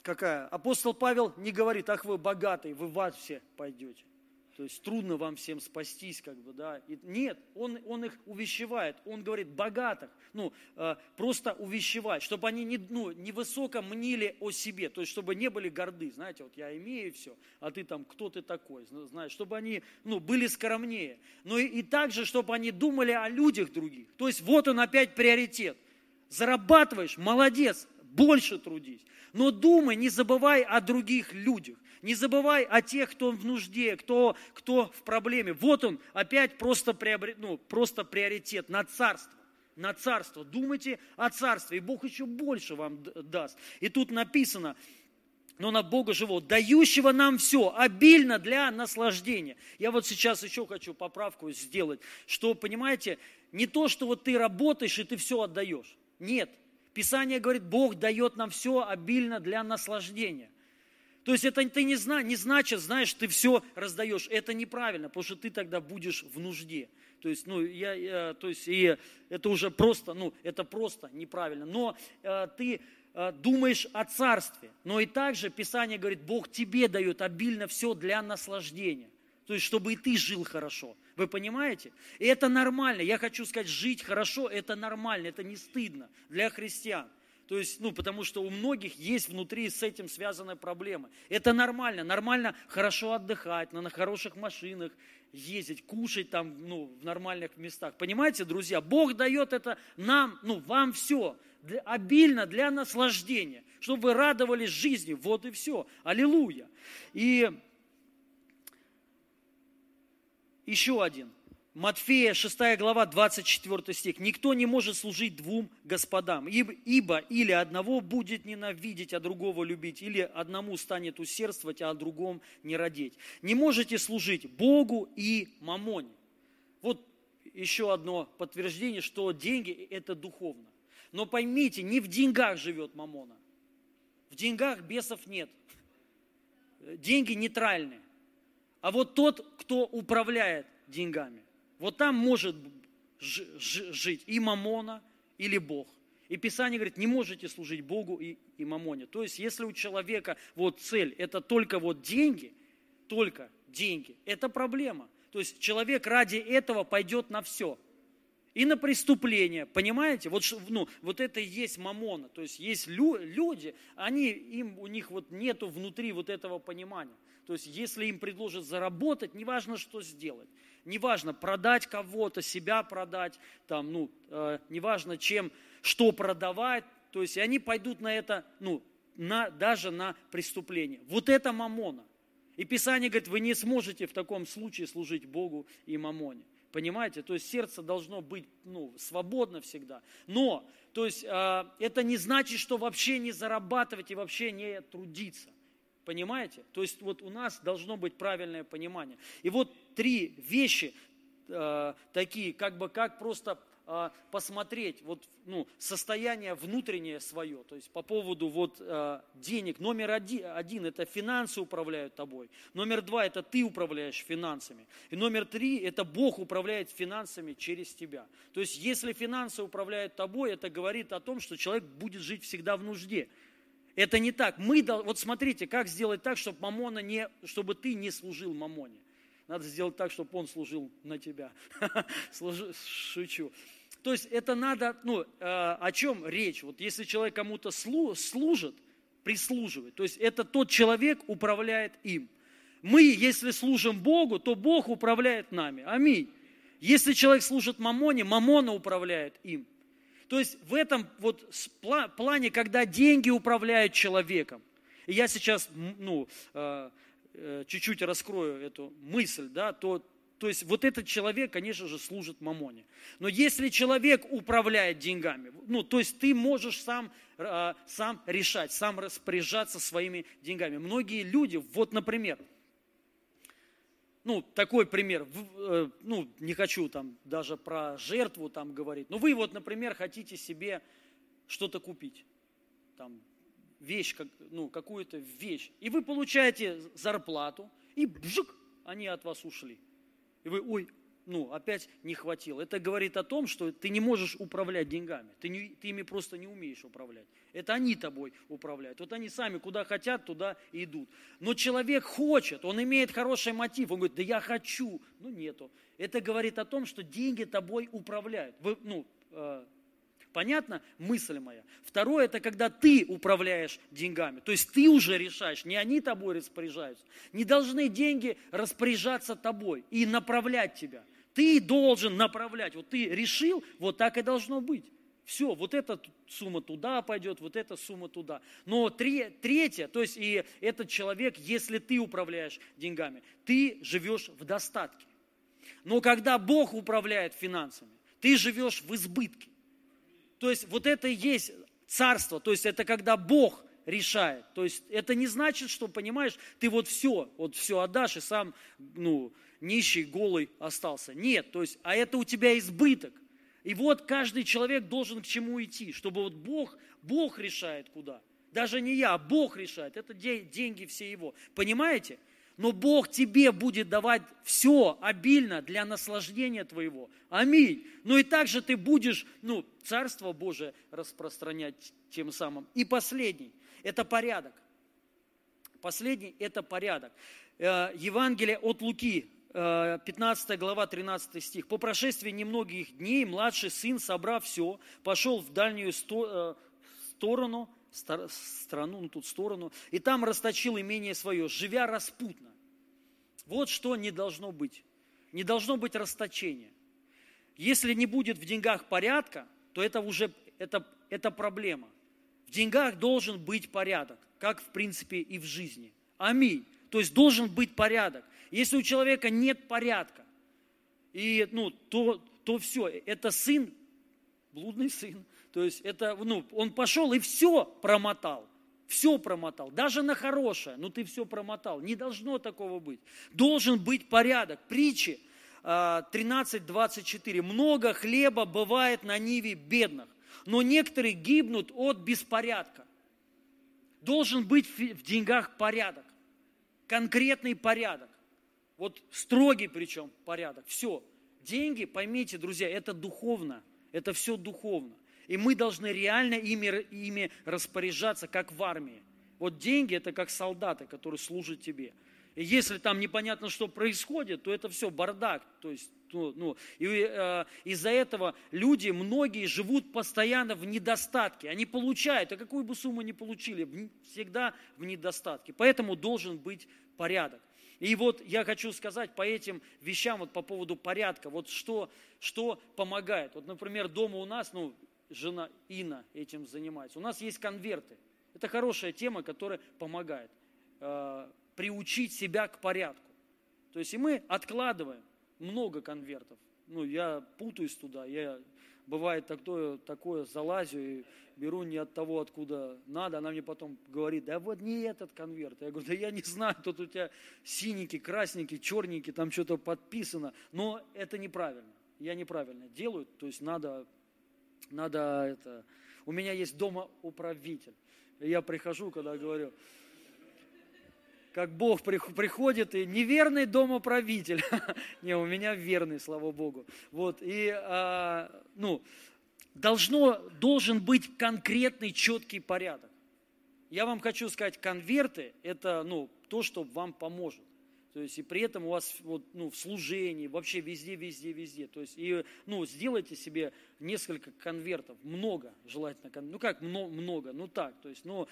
какая. Апостол Павел не говорит, ах вы богатые, вы в ад все пойдете. То есть трудно вам всем спастись, как бы, да. И нет, он, он их увещевает. Он говорит, богатых, ну, э, просто увещевать, чтобы они не, ну, не высоко мнили о себе, то есть чтобы не были горды. Знаете, вот я имею все, а ты там, кто ты такой, знаешь, чтобы они, ну, были скромнее. Но и, и также, чтобы они думали о людях других. То есть вот он опять приоритет. Зарабатываешь, молодец, больше трудись. Но думай, не забывай о других людях. Не забывай о тех, кто в нужде, кто, кто в проблеме. Вот он опять просто, приобрет, ну, просто приоритет на царство. На царство. Думайте о царстве, и Бог еще больше вам даст. И тут написано, но на Бога живого, дающего нам все, обильно для наслаждения. Я вот сейчас еще хочу поправку сделать, что, понимаете, не то, что вот ты работаешь и ты все отдаешь. Нет. Писание говорит, Бог дает нам все обильно для наслаждения. То есть это ты не, зна, не значит, знаешь, ты все раздаешь. Это неправильно, потому что ты тогда будешь в нужде. То есть, ну, я, я, то есть, и это уже просто, ну, это просто неправильно. Но э, ты э, думаешь о царстве. Но и также Писание говорит, Бог тебе дает обильно все для наслаждения. То есть, чтобы и ты жил хорошо. Вы понимаете? И это нормально. Я хочу сказать, жить хорошо – это нормально, это не стыдно для христиан. То есть, ну, потому что у многих есть внутри с этим связанная проблема. Это нормально. Нормально хорошо отдыхать, на, на хороших машинах ездить, кушать там, ну, в нормальных местах. Понимаете, друзья? Бог дает это нам, ну, вам все. Для, обильно для наслаждения. Чтобы вы радовались жизни. Вот и все. Аллилуйя. И еще один. Матфея 6 глава 24 стих. «Никто не может служить двум господам, ибо или одного будет ненавидеть, а другого любить, или одному станет усердствовать, а о другом не родить. Не можете служить Богу и мамоне». Вот еще одно подтверждение, что деньги – это духовно. Но поймите, не в деньгах живет Мамона. В деньгах бесов нет. Деньги нейтральны. А вот тот, кто управляет деньгами, вот там может жить и Мамона, или Бог. И Писание говорит, не можете служить Богу и, и Мамоне. То есть, если у человека вот цель, это только вот деньги, только деньги, это проблема. То есть, человек ради этого пойдет на все. И на преступление, понимаете? Вот, ну, вот это и есть мамона. То есть, есть лю, люди, они, им, у них вот нету внутри вот этого понимания. То есть, если им предложат заработать, неважно, что сделать. Неважно, продать кого-то, себя продать, там, ну, э, неважно, чем, что продавать. То есть, они пойдут на это, ну, на, даже на преступление. Вот это мамона. И Писание говорит, вы не сможете в таком случае служить Богу и мамоне. Понимаете? То есть сердце должно быть ну, свободно всегда. Но, то есть э, это не значит, что вообще не зарабатывать и вообще не трудиться. Понимаете? То есть вот у нас должно быть правильное понимание. И вот три вещи э, такие, как бы как просто э, посмотреть вот, ну, состояние внутреннее свое, то есть по поводу вот, э, денег. Номер один, один – это финансы управляют тобой. Номер два – это ты управляешь финансами. И номер три – это Бог управляет финансами через тебя. То есть если финансы управляют тобой, это говорит о том, что человек будет жить всегда в нужде. Это не так. Мы, вот смотрите, как сделать так, чтобы, мамона не, чтобы ты не служил мамоне. Надо сделать так, чтобы он служил на тебя. Шучу. То есть это надо, ну, э, о чем речь? Вот если человек кому-то служит, прислуживает, то есть это тот человек управляет им. Мы, если служим Богу, то Бог управляет нами. Аминь. Если человек служит мамоне, мамона управляет им. То есть в этом вот плане, когда деньги управляют человеком, и я сейчас ну, э, э, чуть-чуть раскрою эту мысль, да, то, то есть вот этот человек, конечно же, служит мамоне. Но если человек управляет деньгами, ну, то есть ты можешь сам, э, сам решать, сам распоряжаться своими деньгами. Многие люди, вот, например, ну, такой пример, э, ну, не хочу там даже про жертву там говорить, но вы вот, например, хотите себе что-то купить, там, вещь, как, ну, какую-то вещь, и вы получаете зарплату, и бжик, они от вас ушли. И вы, ой, ну, опять не хватило. Это говорит о том, что ты не можешь управлять деньгами. Ты, не, ты ими просто не умеешь управлять. Это они тобой управляют. Вот они сами куда хотят, туда и идут. Но человек хочет, он имеет хороший мотив. Он говорит, да я хочу. Ну, нету. Это говорит о том, что деньги тобой управляют. Вы, ну, э, Понятно мысль моя? Второе, это когда ты управляешь деньгами. То есть ты уже решаешь, не они тобой распоряжаются. Не должны деньги распоряжаться тобой и направлять тебя. Ты должен направлять. Вот ты решил, вот так и должно быть. Все, вот эта сумма туда пойдет, вот эта сумма туда. Но третье, то есть и этот человек, если ты управляешь деньгами, ты живешь в достатке. Но когда Бог управляет финансами, ты живешь в избытке. То есть вот это и есть царство, то есть это когда Бог решает. То есть это не значит, что, понимаешь, ты вот все, вот все отдашь и сам, ну, нищий, голый остался. Нет, то есть, а это у тебя избыток. И вот каждый человек должен к чему идти, чтобы вот Бог, Бог решает куда. Даже не я, а Бог решает. Это деньги все его. Понимаете? Но Бог тебе будет давать все обильно для наслаждения твоего. Аминь. Ну и также ты будешь, ну, Царство Божие распространять тем самым. И последний – это порядок. Последний – это порядок. Э, Евангелие от Луки, 15 э, глава, 13 стих. «По прошествии немногих дней младший сын, собрав все, пошел в дальнюю э, сторону, страну, ну тут сторону, и там расточил имение свое, живя распутно». Вот что не должно быть. Не должно быть расточения. Если не будет в деньгах порядка, то это уже это, это проблема. В деньгах должен быть порядок, как в принципе и в жизни. Аминь. То есть должен быть порядок. Если у человека нет порядка, и, ну, то, то все, это сын, блудный сын. То есть это, ну, он пошел и все промотал. Все промотал, даже на хорошее, но ты все промотал. Не должно такого быть. Должен быть порядок. Притчи 13.24. Много хлеба бывает на ниве бедных, но некоторые гибнут от беспорядка. Должен быть в деньгах порядок, конкретный порядок. Вот строгий причем порядок. Все. Деньги, поймите, друзья, это духовно. Это все духовно. И мы должны реально ими, ими распоряжаться, как в армии. Вот деньги – это как солдаты, которые служат тебе. И если там непонятно, что происходит, то это все бардак. То есть, ну, ну, и э, из-за этого люди, многие живут постоянно в недостатке. Они получают, а какую бы сумму ни получили, всегда в недостатке. Поэтому должен быть порядок. И вот я хочу сказать по этим вещам, вот по поводу порядка, вот что, что помогает. Вот, например, дома у нас, ну, жена Ина этим занимается. У нас есть конверты. Это хорошая тема, которая помогает э, приучить себя к порядку. То есть и мы откладываем много конвертов. Ну, я путаюсь туда, я бывает такое, такое залазю и беру не от того, откуда надо. Она мне потом говорит, да вот не этот конверт. Я говорю, да я не знаю, тут у тебя синенький, красненький, черненький, там что-то подписано. Но это неправильно. Я неправильно делаю, то есть надо, надо это... У меня есть дома управитель. Я прихожу, когда говорю, как Бог приходит, и неверный домоправитель. Не, у меня верный, слава Богу. Вот, и, а, ну, должно, должен быть конкретный, четкий порядок. Я вам хочу сказать, конверты – это, ну, то, что вам поможет. То есть, и при этом у вас вот, ну, в служении, вообще везде, везде, везде. То есть, и, ну, сделайте себе несколько конвертов, много желательно. Ну, как много? Ну, так. То есть, ну,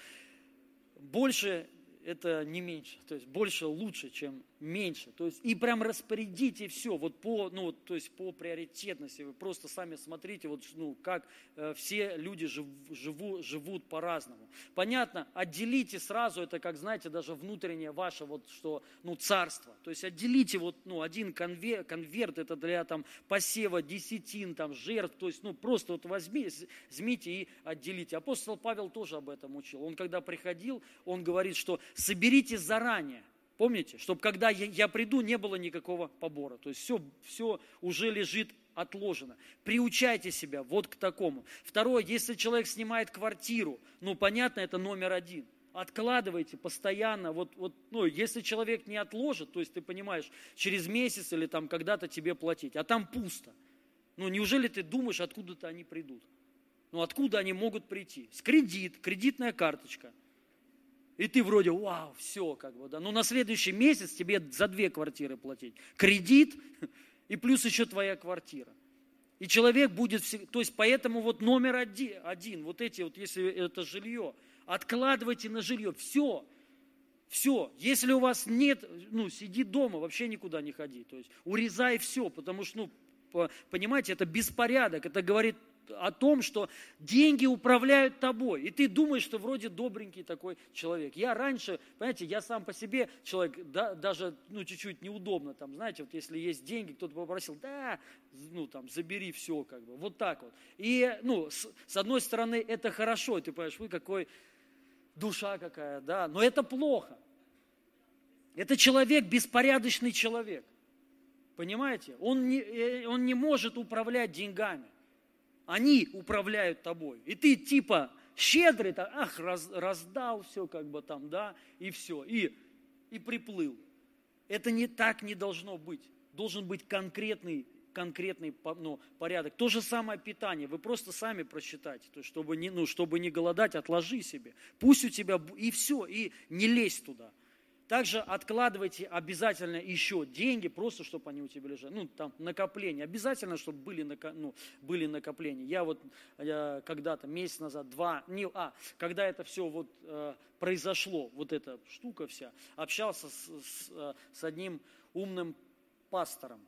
больше это не меньше, то есть больше лучше, чем меньше. То есть и прям распорядите все, вот по, ну, то есть по приоритетности. Вы просто сами смотрите, вот, ну, как э, все люди жив, живу, живут по-разному. Понятно, отделите сразу, это как, знаете, даже внутреннее ваше, вот что, ну, царство. То есть отделите вот, ну, один конверт, конверт это для там посева десятин, там, жертв, то есть, ну, просто вот возьми, возьмите и отделите. Апостол Павел тоже об этом учил. Он когда приходил, он говорит, что соберите заранее. Помните, чтобы когда я, я приду, не было никакого побора. То есть все, все уже лежит отложено. Приучайте себя вот к такому. Второе, если человек снимает квартиру, ну понятно, это номер один. Откладывайте постоянно. Вот, вот, ну, если человек не отложит, то есть ты понимаешь, через месяц или там когда-то тебе платить, а там пусто. Ну неужели ты думаешь, откуда-то они придут? Ну откуда они могут прийти? С кредит, кредитная карточка – и ты вроде, вау, все, как бы, да. Но на следующий месяц тебе за две квартиры платить. Кредит и плюс еще твоя квартира. И человек будет, то есть поэтому вот номер один, вот эти вот, если это жилье, откладывайте на жилье, все, все. Если у вас нет, ну, сиди дома, вообще никуда не ходи. То есть урезай все, потому что, ну, понимаете, это беспорядок. Это говорит о том, что деньги управляют тобой. И ты думаешь, что вроде добренький такой человек. Я раньше, понимаете, я сам по себе человек, да, даже ну, чуть-чуть неудобно. Там, знаете, вот если есть деньги, кто-то попросил, да, ну там, забери все, как бы, вот так вот. И, ну, с, с одной стороны, это хорошо, ты понимаешь, вы какой, душа какая, да, но это плохо. Это человек, беспорядочный человек. Понимаете? Он не, э, он не может управлять деньгами. Они управляют тобой. И ты типа щедрый, так, ах, раз, раздал все как бы там, да, и все, и, и приплыл. Это не так не должно быть. Должен быть конкретный конкретный ну, порядок. То же самое питание. Вы просто сами просчитайте. То чтобы не, ну, чтобы не голодать, отложи себе. Пусть у тебя и все, и не лезь туда. Также откладывайте обязательно еще деньги, просто чтобы они у тебя лежали. Ну, там, накопления. Обязательно, чтобы были, ну, были накопления. Я вот когда-то, месяц назад, два, не, а, когда это все вот э, произошло, вот эта штука вся, общался с, с, э, с одним умным пастором,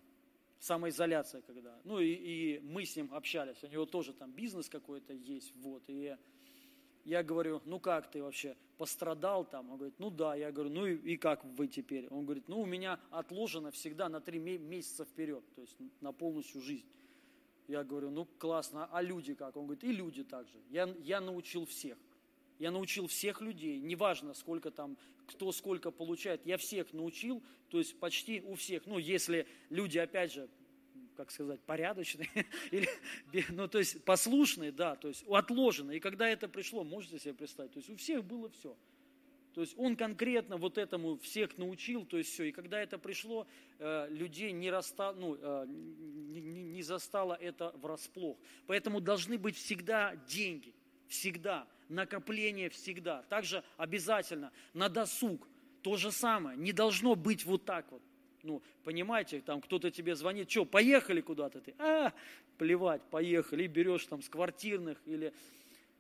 самоизоляция когда. Ну, и, и мы с ним общались. У него тоже там бизнес какой-то есть, вот. И я говорю, ну как ты вообще, пострадал там? Он говорит, ну да. Я говорю, ну и, и как вы теперь? Он говорит, ну у меня отложено всегда на три месяца вперед, то есть на полностью жизнь. Я говорю, ну классно, а люди как? Он говорит, и люди также. Я, я научил всех. Я научил всех людей, неважно, сколько там, кто сколько получает, я всех научил, то есть почти у всех. Ну, если люди, опять же, как сказать, порядочные, или, ну, то есть послушные, да, то есть отложенные. И когда это пришло, можете себе представить, то есть у всех было все. То есть он конкретно вот этому всех научил, то есть все. И когда это пришло, э, людей не, расстал, ну, э, не, не застало это врасплох. Поэтому должны быть всегда деньги, всегда, накопление всегда. Также обязательно на досуг, то же самое. Не должно быть вот так вот. Ну, понимаете, там кто-то тебе звонит, что, поехали куда-то ты? А, плевать, поехали, и берешь там с квартирных или,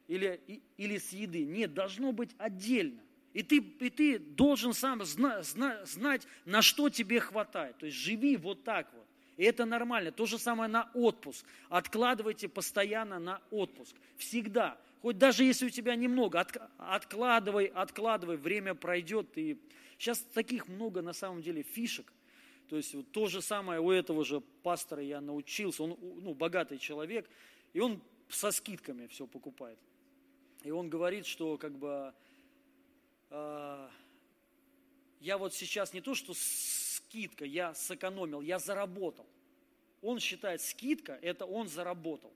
или, или с еды. Нет, должно быть отдельно. И ты, и ты должен сам зна, зна, знать, на что тебе хватает. То есть живи вот так вот. И это нормально. То же самое на отпуск. Откладывайте постоянно на отпуск. Всегда. Хоть даже если у тебя немного, от, откладывай, откладывай, время пройдет. И сейчас таких много на самом деле фишек. То есть вот то же самое у этого же пастора я научился. Он ну, богатый человек, и он со скидками все покупает. И он говорит, что как бы а, я вот сейчас не то, что скидка, я сэкономил, я заработал. Он считает, скидка – это он заработал.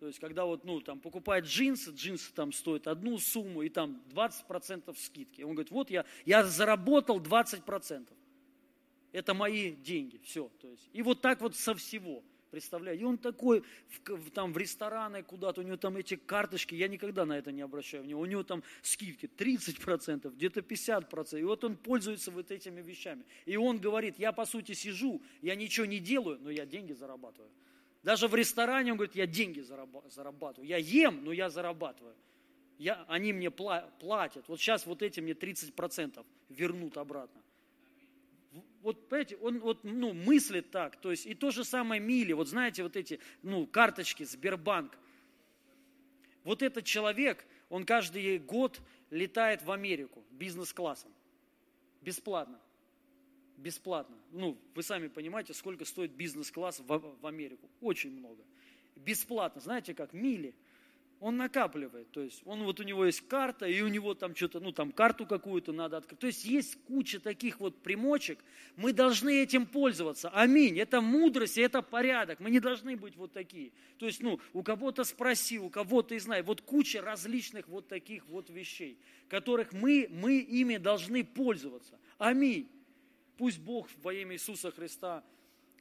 То есть, когда вот, ну, там, покупает джинсы, джинсы там стоят одну сумму, и там 20% скидки. Он говорит, вот я, я заработал 20%. Это мои деньги, все. То есть, и вот так вот со всего. Представляете? И он такой, в, там в рестораны куда-то, у него там эти карточки, я никогда на это не обращаю внимания, у него там скидки 30%, где-то 50%, и вот он пользуется вот этими вещами. И он говорит, я по сути сижу, я ничего не делаю, но я деньги зарабатываю. Даже в ресторане он говорит, я деньги зарабатываю, я ем, но я зарабатываю. Я, они мне платят. Вот сейчас вот эти мне 30% вернут обратно вот, понимаете, он вот, ну, мыслит так. То есть, и то же самое Мили, вот знаете, вот эти, ну, карточки, Сбербанк. Вот этот человек, он каждый год летает в Америку бизнес-классом. Бесплатно. Бесплатно. Ну, вы сами понимаете, сколько стоит бизнес-класс в, в Америку. Очень много. Бесплатно. Знаете как? Мили он накапливает. То есть он вот у него есть карта, и у него там что-то, ну там карту какую-то надо открыть. То есть есть куча таких вот примочек. Мы должны этим пользоваться. Аминь. Это мудрость, это порядок. Мы не должны быть вот такие. То есть, ну, у кого-то спроси, у кого-то и знай. Вот куча различных вот таких вот вещей, которых мы, мы ими должны пользоваться. Аминь. Пусть Бог во имя Иисуса Христа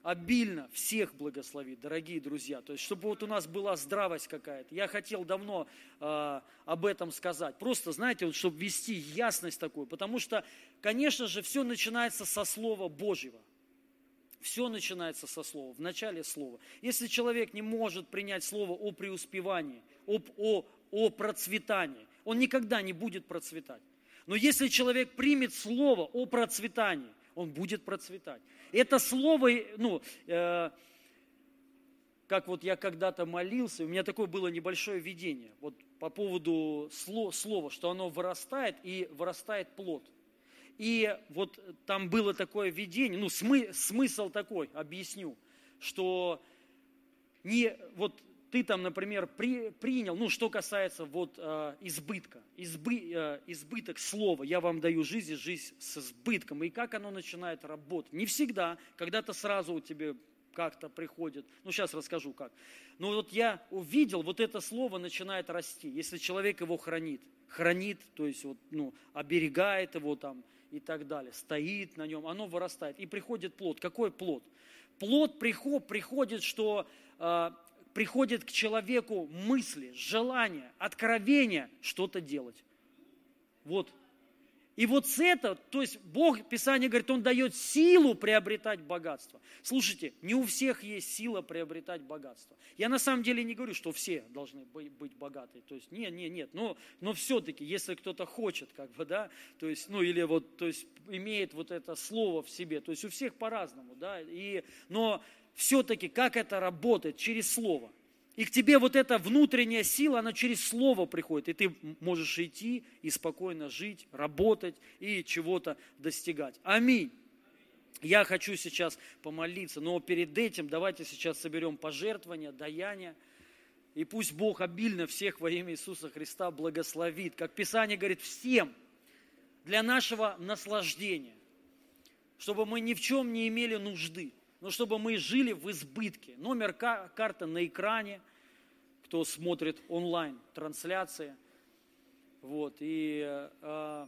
обильно всех благословит, дорогие друзья. То есть, чтобы вот у нас была здравость какая-то. Я хотел давно э, об этом сказать. Просто, знаете, вот, чтобы вести ясность такую. Потому что, конечно же, все начинается со Слова Божьего. Все начинается со слова, в начале слова. Если человек не может принять слово о преуспевании, об, о, о процветании, он никогда не будет процветать. Но если человек примет слово о процветании, он будет процветать. Это слово, ну, э, как вот я когда-то молился, у меня такое было небольшое видение, вот по поводу слова, что оно вырастает и вырастает плод. И вот там было такое видение, ну, смы, смысл такой, объясню, что не, вот ты там, например, при, принял, ну, что касается вот э, избытка, избы, э, избыток слова, я вам даю жизнь и жизнь с избытком, и как оно начинает работать. Не всегда, когда-то сразу у тебя как-то приходит, ну, сейчас расскажу как. Но вот я увидел, вот это слово начинает расти, если человек его хранит, хранит, то есть вот, ну, оберегает его там и так далее, стоит на нем, оно вырастает, и приходит плод. Какой плод? Плод приход, приходит, что э, приходит к человеку мысли, желания, откровения что-то делать. Вот. И вот с этого, то есть Бог, Писание говорит, Он дает силу приобретать богатство. Слушайте, не у всех есть сила приобретать богатство. Я на самом деле не говорю, что все должны быть богатые. То есть нет, нет, нет. Но, но все-таки, если кто-то хочет, как бы, да, то есть, ну или вот, то есть имеет вот это слово в себе, то есть у всех по-разному, да. И, но все-таки как это работает через Слово. И к тебе вот эта внутренняя сила, она через Слово приходит. И ты можешь идти и спокойно жить, работать и чего-то достигать. Аминь. Я хочу сейчас помолиться, но перед этим давайте сейчас соберем пожертвования, даяния. И пусть Бог обильно всех во имя Иисуса Христа благословит. Как Писание говорит, всем для нашего наслаждения. Чтобы мы ни в чем не имели нужды, но чтобы мы жили в избытке. Номер карты на экране, кто смотрит онлайн трансляции. Вот, и э,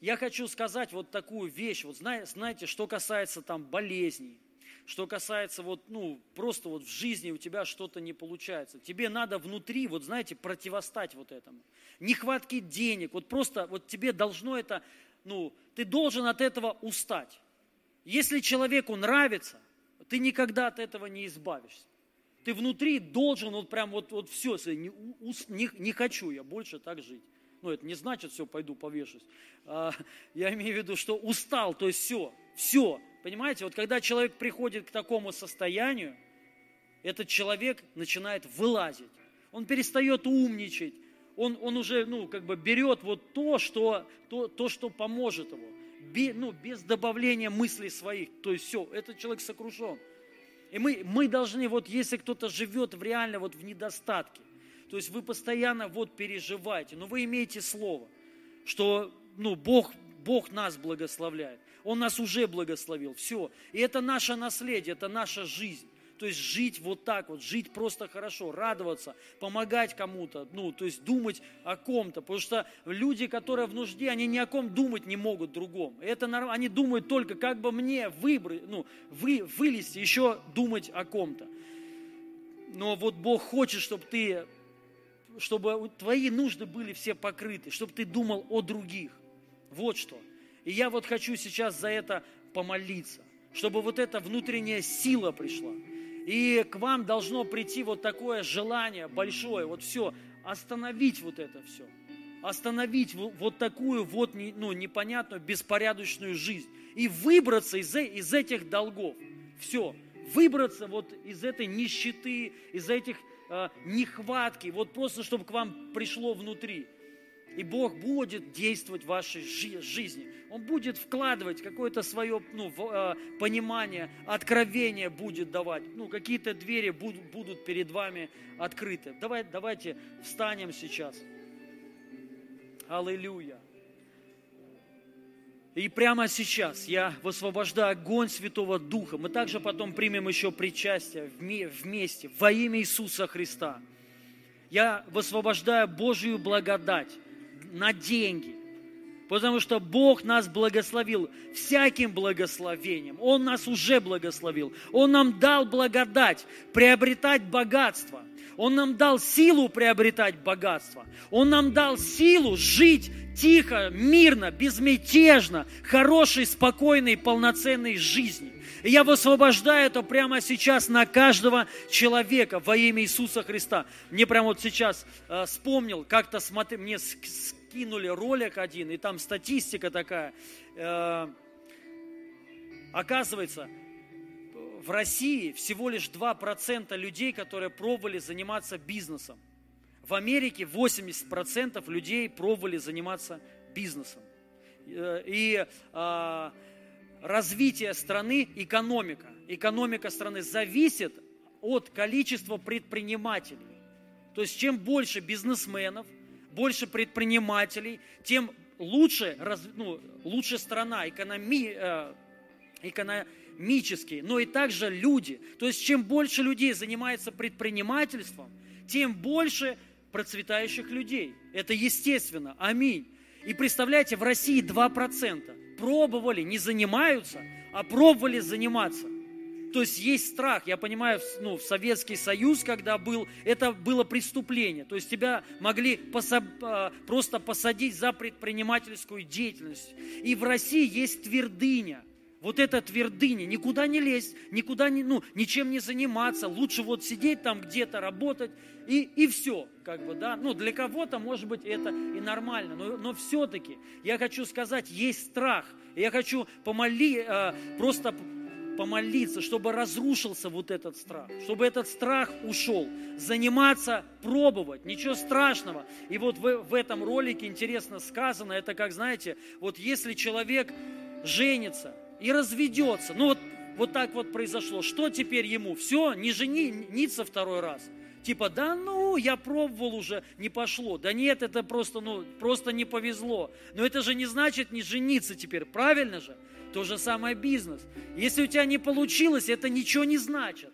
я хочу сказать вот такую вещь. Вот знаете, что касается там болезней, что касается вот, ну, просто вот в жизни у тебя что-то не получается. Тебе надо внутри, вот знаете, противостать вот этому. Нехватки денег, вот просто вот тебе должно это, ну, ты должен от этого устать. Если человеку нравится, ты никогда от этого не избавишься. Ты внутри должен вот прям вот, вот все, не, не, не хочу я больше так жить. Ну, это не значит, все, пойду повешусь. А, я имею в виду, что устал, то есть все, все, Понимаете, вот когда человек приходит к такому состоянию, этот человек начинает вылазить. Он перестает умничать. Он, он уже, ну, как бы берет вот то, что, то, то, что поможет ему. Без, ну, без добавления мыслей своих. То есть все, этот человек сокрушен. И мы, мы должны, вот если кто-то живет в реально вот в недостатке, то есть вы постоянно вот переживаете, но вы имеете слово, что ну, Бог, Бог нас благословляет. Он нас уже благословил. Все. И это наше наследие, это наша жизнь. То есть жить вот так вот, жить просто хорошо, радоваться, помогать кому-то, ну, то есть думать о ком-то. Потому что люди, которые в нужде, они ни о ком думать не могут другом. Это нормально, они думают только, как бы мне выбрать, ну, вы, вылезти, еще думать о ком-то. Но вот Бог хочет, чтобы ты, чтобы твои нужды были все покрыты, чтобы ты думал о других. Вот что. И я вот хочу сейчас за это помолиться, чтобы вот эта внутренняя сила пришла. И к вам должно прийти вот такое желание большое, вот все, остановить вот это все. Остановить вот такую вот ну, непонятную, беспорядочную жизнь. И выбраться из, из этих долгов. Все. Выбраться вот из этой нищеты, из этих э, нехватки. Вот просто, чтобы к вам пришло внутри. И Бог будет действовать в вашей жизни. Он будет вкладывать какое-то свое ну, э, понимание, откровение будет давать. Ну, какие-то двери будут, перед вами открыты. Давай, давайте встанем сейчас. Аллилуйя. И прямо сейчас я высвобождаю огонь Святого Духа. Мы также потом примем еще причастие вместе во имя Иисуса Христа. Я высвобождаю Божью благодать на деньги. Потому что Бог нас благословил всяким благословением. Он нас уже благословил. Он нам дал благодать приобретать богатство. Он нам дал силу приобретать богатство. Он нам дал силу жить тихо, мирно, безмятежно, хорошей, спокойной, полноценной жизнью. И я высвобождаю это прямо сейчас на каждого человека во имя Иисуса Христа. Мне прямо вот сейчас э, вспомнил, как-то смотри, мне скинули ролик один, и там статистика такая. Э, оказывается, в России всего лишь 2% людей, которые пробовали заниматься бизнесом. В Америке 80% людей пробовали заниматься бизнесом. Э, и э, развитие страны, экономика, экономика страны зависит от количества предпринимателей. То есть чем больше бизнесменов, больше предпринимателей, тем лучше, ну, лучше страна, экономи, э, экономически, но и также люди. То есть чем больше людей занимается предпринимательством, тем больше процветающих людей. Это естественно. Аминь. И представляете, в России 2% пробовали, не занимаются, а пробовали заниматься. То есть есть страх. Я понимаю, ну, в Советский Союз, когда был, это было преступление. То есть тебя могли пособ, а, просто посадить за предпринимательскую деятельность. И в России есть твердыня – вот эта твердыня, никуда не лезть, никуда не, ну, ничем не заниматься, лучше вот сидеть там где-то, работать, и, и все, как бы, да. Ну, для кого-то, может быть, это и нормально, но, но все-таки я хочу сказать, есть страх. Я хочу помоли, э, просто помолиться, чтобы разрушился вот этот страх, чтобы этот страх ушел, заниматься, пробовать, ничего страшного. И вот в, в этом ролике интересно сказано, это как, знаете, вот если человек женится, и разведется. Ну вот, вот так вот произошло. Что теперь ему? Все, не жениться второй раз. Типа, да ну, я пробовал уже, не пошло. Да нет, это просто, ну, просто не повезло. Но это же не значит не жениться теперь, правильно же? То же самое бизнес. Если у тебя не получилось, это ничего не значит.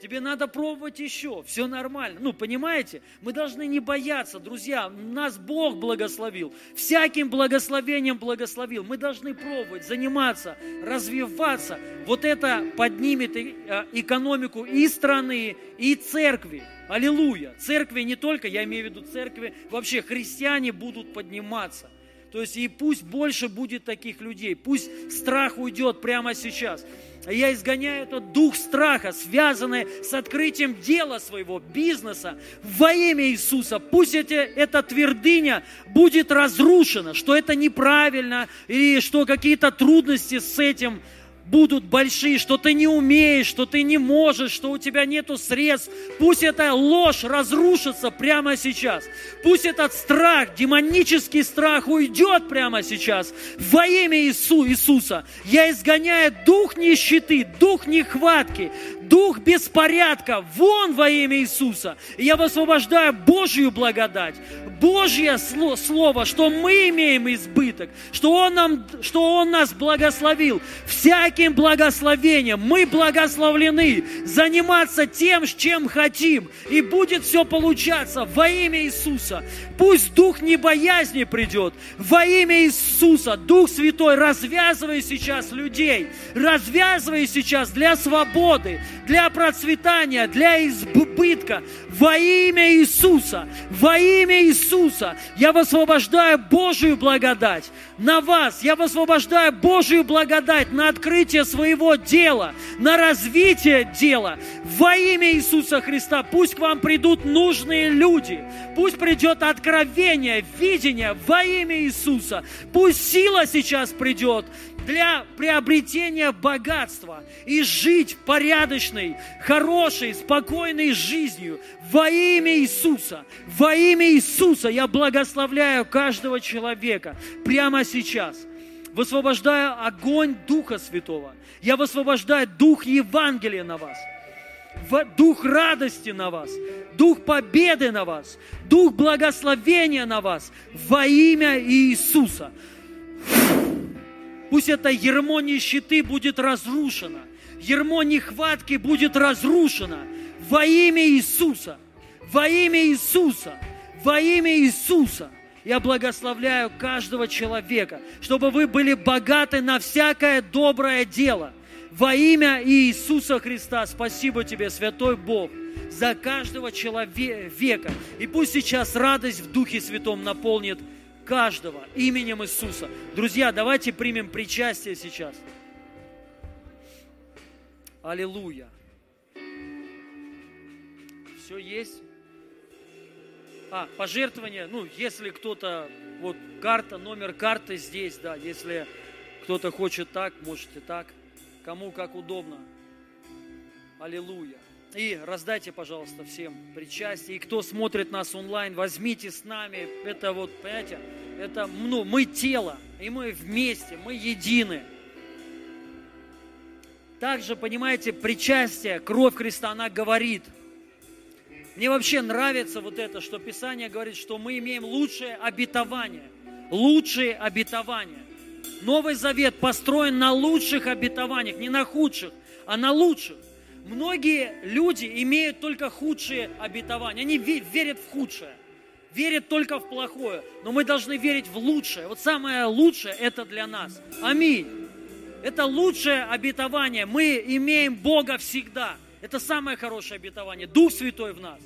Тебе надо пробовать еще, все нормально. Ну, понимаете? Мы должны не бояться, друзья. Нас Бог благословил. Всяким благословением благословил. Мы должны пробовать, заниматься, развиваться. Вот это поднимет э, экономику и страны, и церкви. Аллилуйя. Церкви не только, я имею в виду церкви, вообще христиане будут подниматься. То есть и пусть больше будет таких людей, пусть страх уйдет прямо сейчас. Я изгоняю этот дух страха, связанный с открытием дела своего, бизнеса во имя Иисуса. Пусть эти, эта твердыня будет разрушена, что это неправильно, и что какие-то трудности с этим будут большие, что ты не умеешь, что ты не можешь, что у тебя нету средств. Пусть эта ложь разрушится прямо сейчас. Пусть этот страх, демонический страх уйдет прямо сейчас. Во имя Иису, Иисуса я изгоняю дух нищеты, дух нехватки, дух беспорядка вон во имя Иисуса. И я высвобождаю Божью благодать, Божье Слово, что мы имеем избыток, что Он, нам, что Он нас благословил. Всяким благословением мы благословлены заниматься тем, чем хотим. И будет все получаться во имя Иисуса. Пусть дух небоязни придет. Во имя Иисуса, Дух Святой, развязывай сейчас людей. Развязывай сейчас для свободы, для процветания, для избытка. Во имя Иисуса, во имя Иисуса я высвобождаю Божию благодать на вас. Я высвобождаю Божию благодать на открытие своего дела, на развитие дела. Во имя Иисуса Христа пусть к вам придут нужные люди. Пусть придет откровение, видение во имя Иисуса. Пусть сила сейчас придет для приобретения богатства и жить порядочной, хорошей, спокойной жизнью во имя Иисуса. Во имя Иисуса я благословляю каждого человека прямо сейчас. Высвобождаю огонь Духа Святого. Я высвобождаю Дух Евангелия на вас. Дух радости на вас, Дух победы на вас, Дух благословения на вас во имя Иисуса. Пусть это ермо нищеты будет разрушено. Ермо нехватки будет разрушено. Во имя Иисуса. Во имя Иисуса. Во имя Иисуса. Я благословляю каждого человека, чтобы вы были богаты на всякое доброе дело. Во имя Иисуса Христа. Спасибо тебе, Святой Бог, за каждого человека. И пусть сейчас радость в Духе Святом наполнит каждого именем Иисуса. Друзья, давайте примем причастие сейчас. Аллилуйя. Все есть? А, пожертвование, ну, если кто-то, вот карта, номер карты здесь, да, если кто-то хочет так, можете так, кому как удобно. Аллилуйя. И раздайте, пожалуйста, всем причастие. И кто смотрит нас онлайн, возьмите с нами. Это вот, понимаете, это ну, мы тело, и мы вместе, мы едины. Также, понимаете, причастие, кровь Христа, она говорит. Мне вообще нравится вот это, что Писание говорит, что мы имеем лучшее обетование. Лучшие обетования. Новый Завет построен на лучших обетованиях, не на худших, а на лучших. Многие люди имеют только худшие обетования. Они верят в худшее, верят только в плохое. Но мы должны верить в лучшее. Вот самое лучшее это для нас. Аминь. Это лучшее обетование. Мы имеем Бога всегда. Это самое хорошее обетование. Дух Святой в нас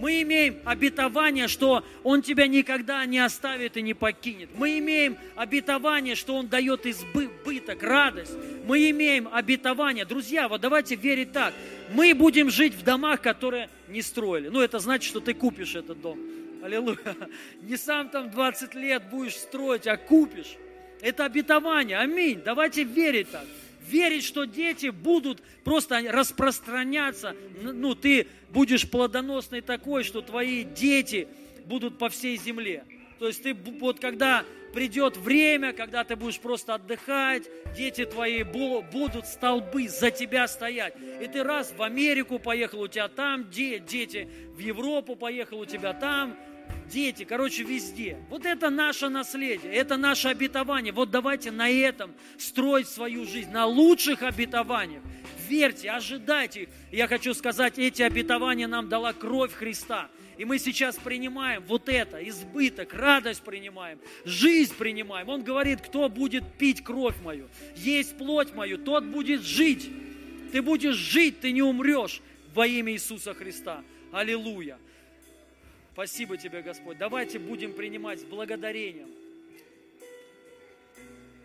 мы имеем обетование, что Он тебя никогда не оставит и не покинет. Мы имеем обетование, что Он дает избыток, радость. Мы имеем обетование. Друзья, вот давайте верить так. Мы будем жить в домах, которые не строили. Ну, это значит, что ты купишь этот дом. Аллилуйя. Не сам там 20 лет будешь строить, а купишь. Это обетование. Аминь. Давайте верить так верить, что дети будут просто распространяться. Ну, ты будешь плодоносный такой, что твои дети будут по всей земле. То есть ты вот когда придет время, когда ты будешь просто отдыхать, дети твои будут столбы за тебя стоять. И ты раз в Америку поехал, у тебя там дети, в Европу поехал, у тебя там дети, короче, везде. Вот это наше наследие, это наше обетование. Вот давайте на этом строить свою жизнь, на лучших обетованиях. Верьте, ожидайте. Я хочу сказать, эти обетования нам дала кровь Христа. И мы сейчас принимаем вот это, избыток, радость принимаем, жизнь принимаем. Он говорит, кто будет пить кровь мою, есть плоть мою, тот будет жить. Ты будешь жить, ты не умрешь во имя Иисуса Христа. Аллилуйя. Спасибо тебе, Господь. Давайте будем принимать с благодарением.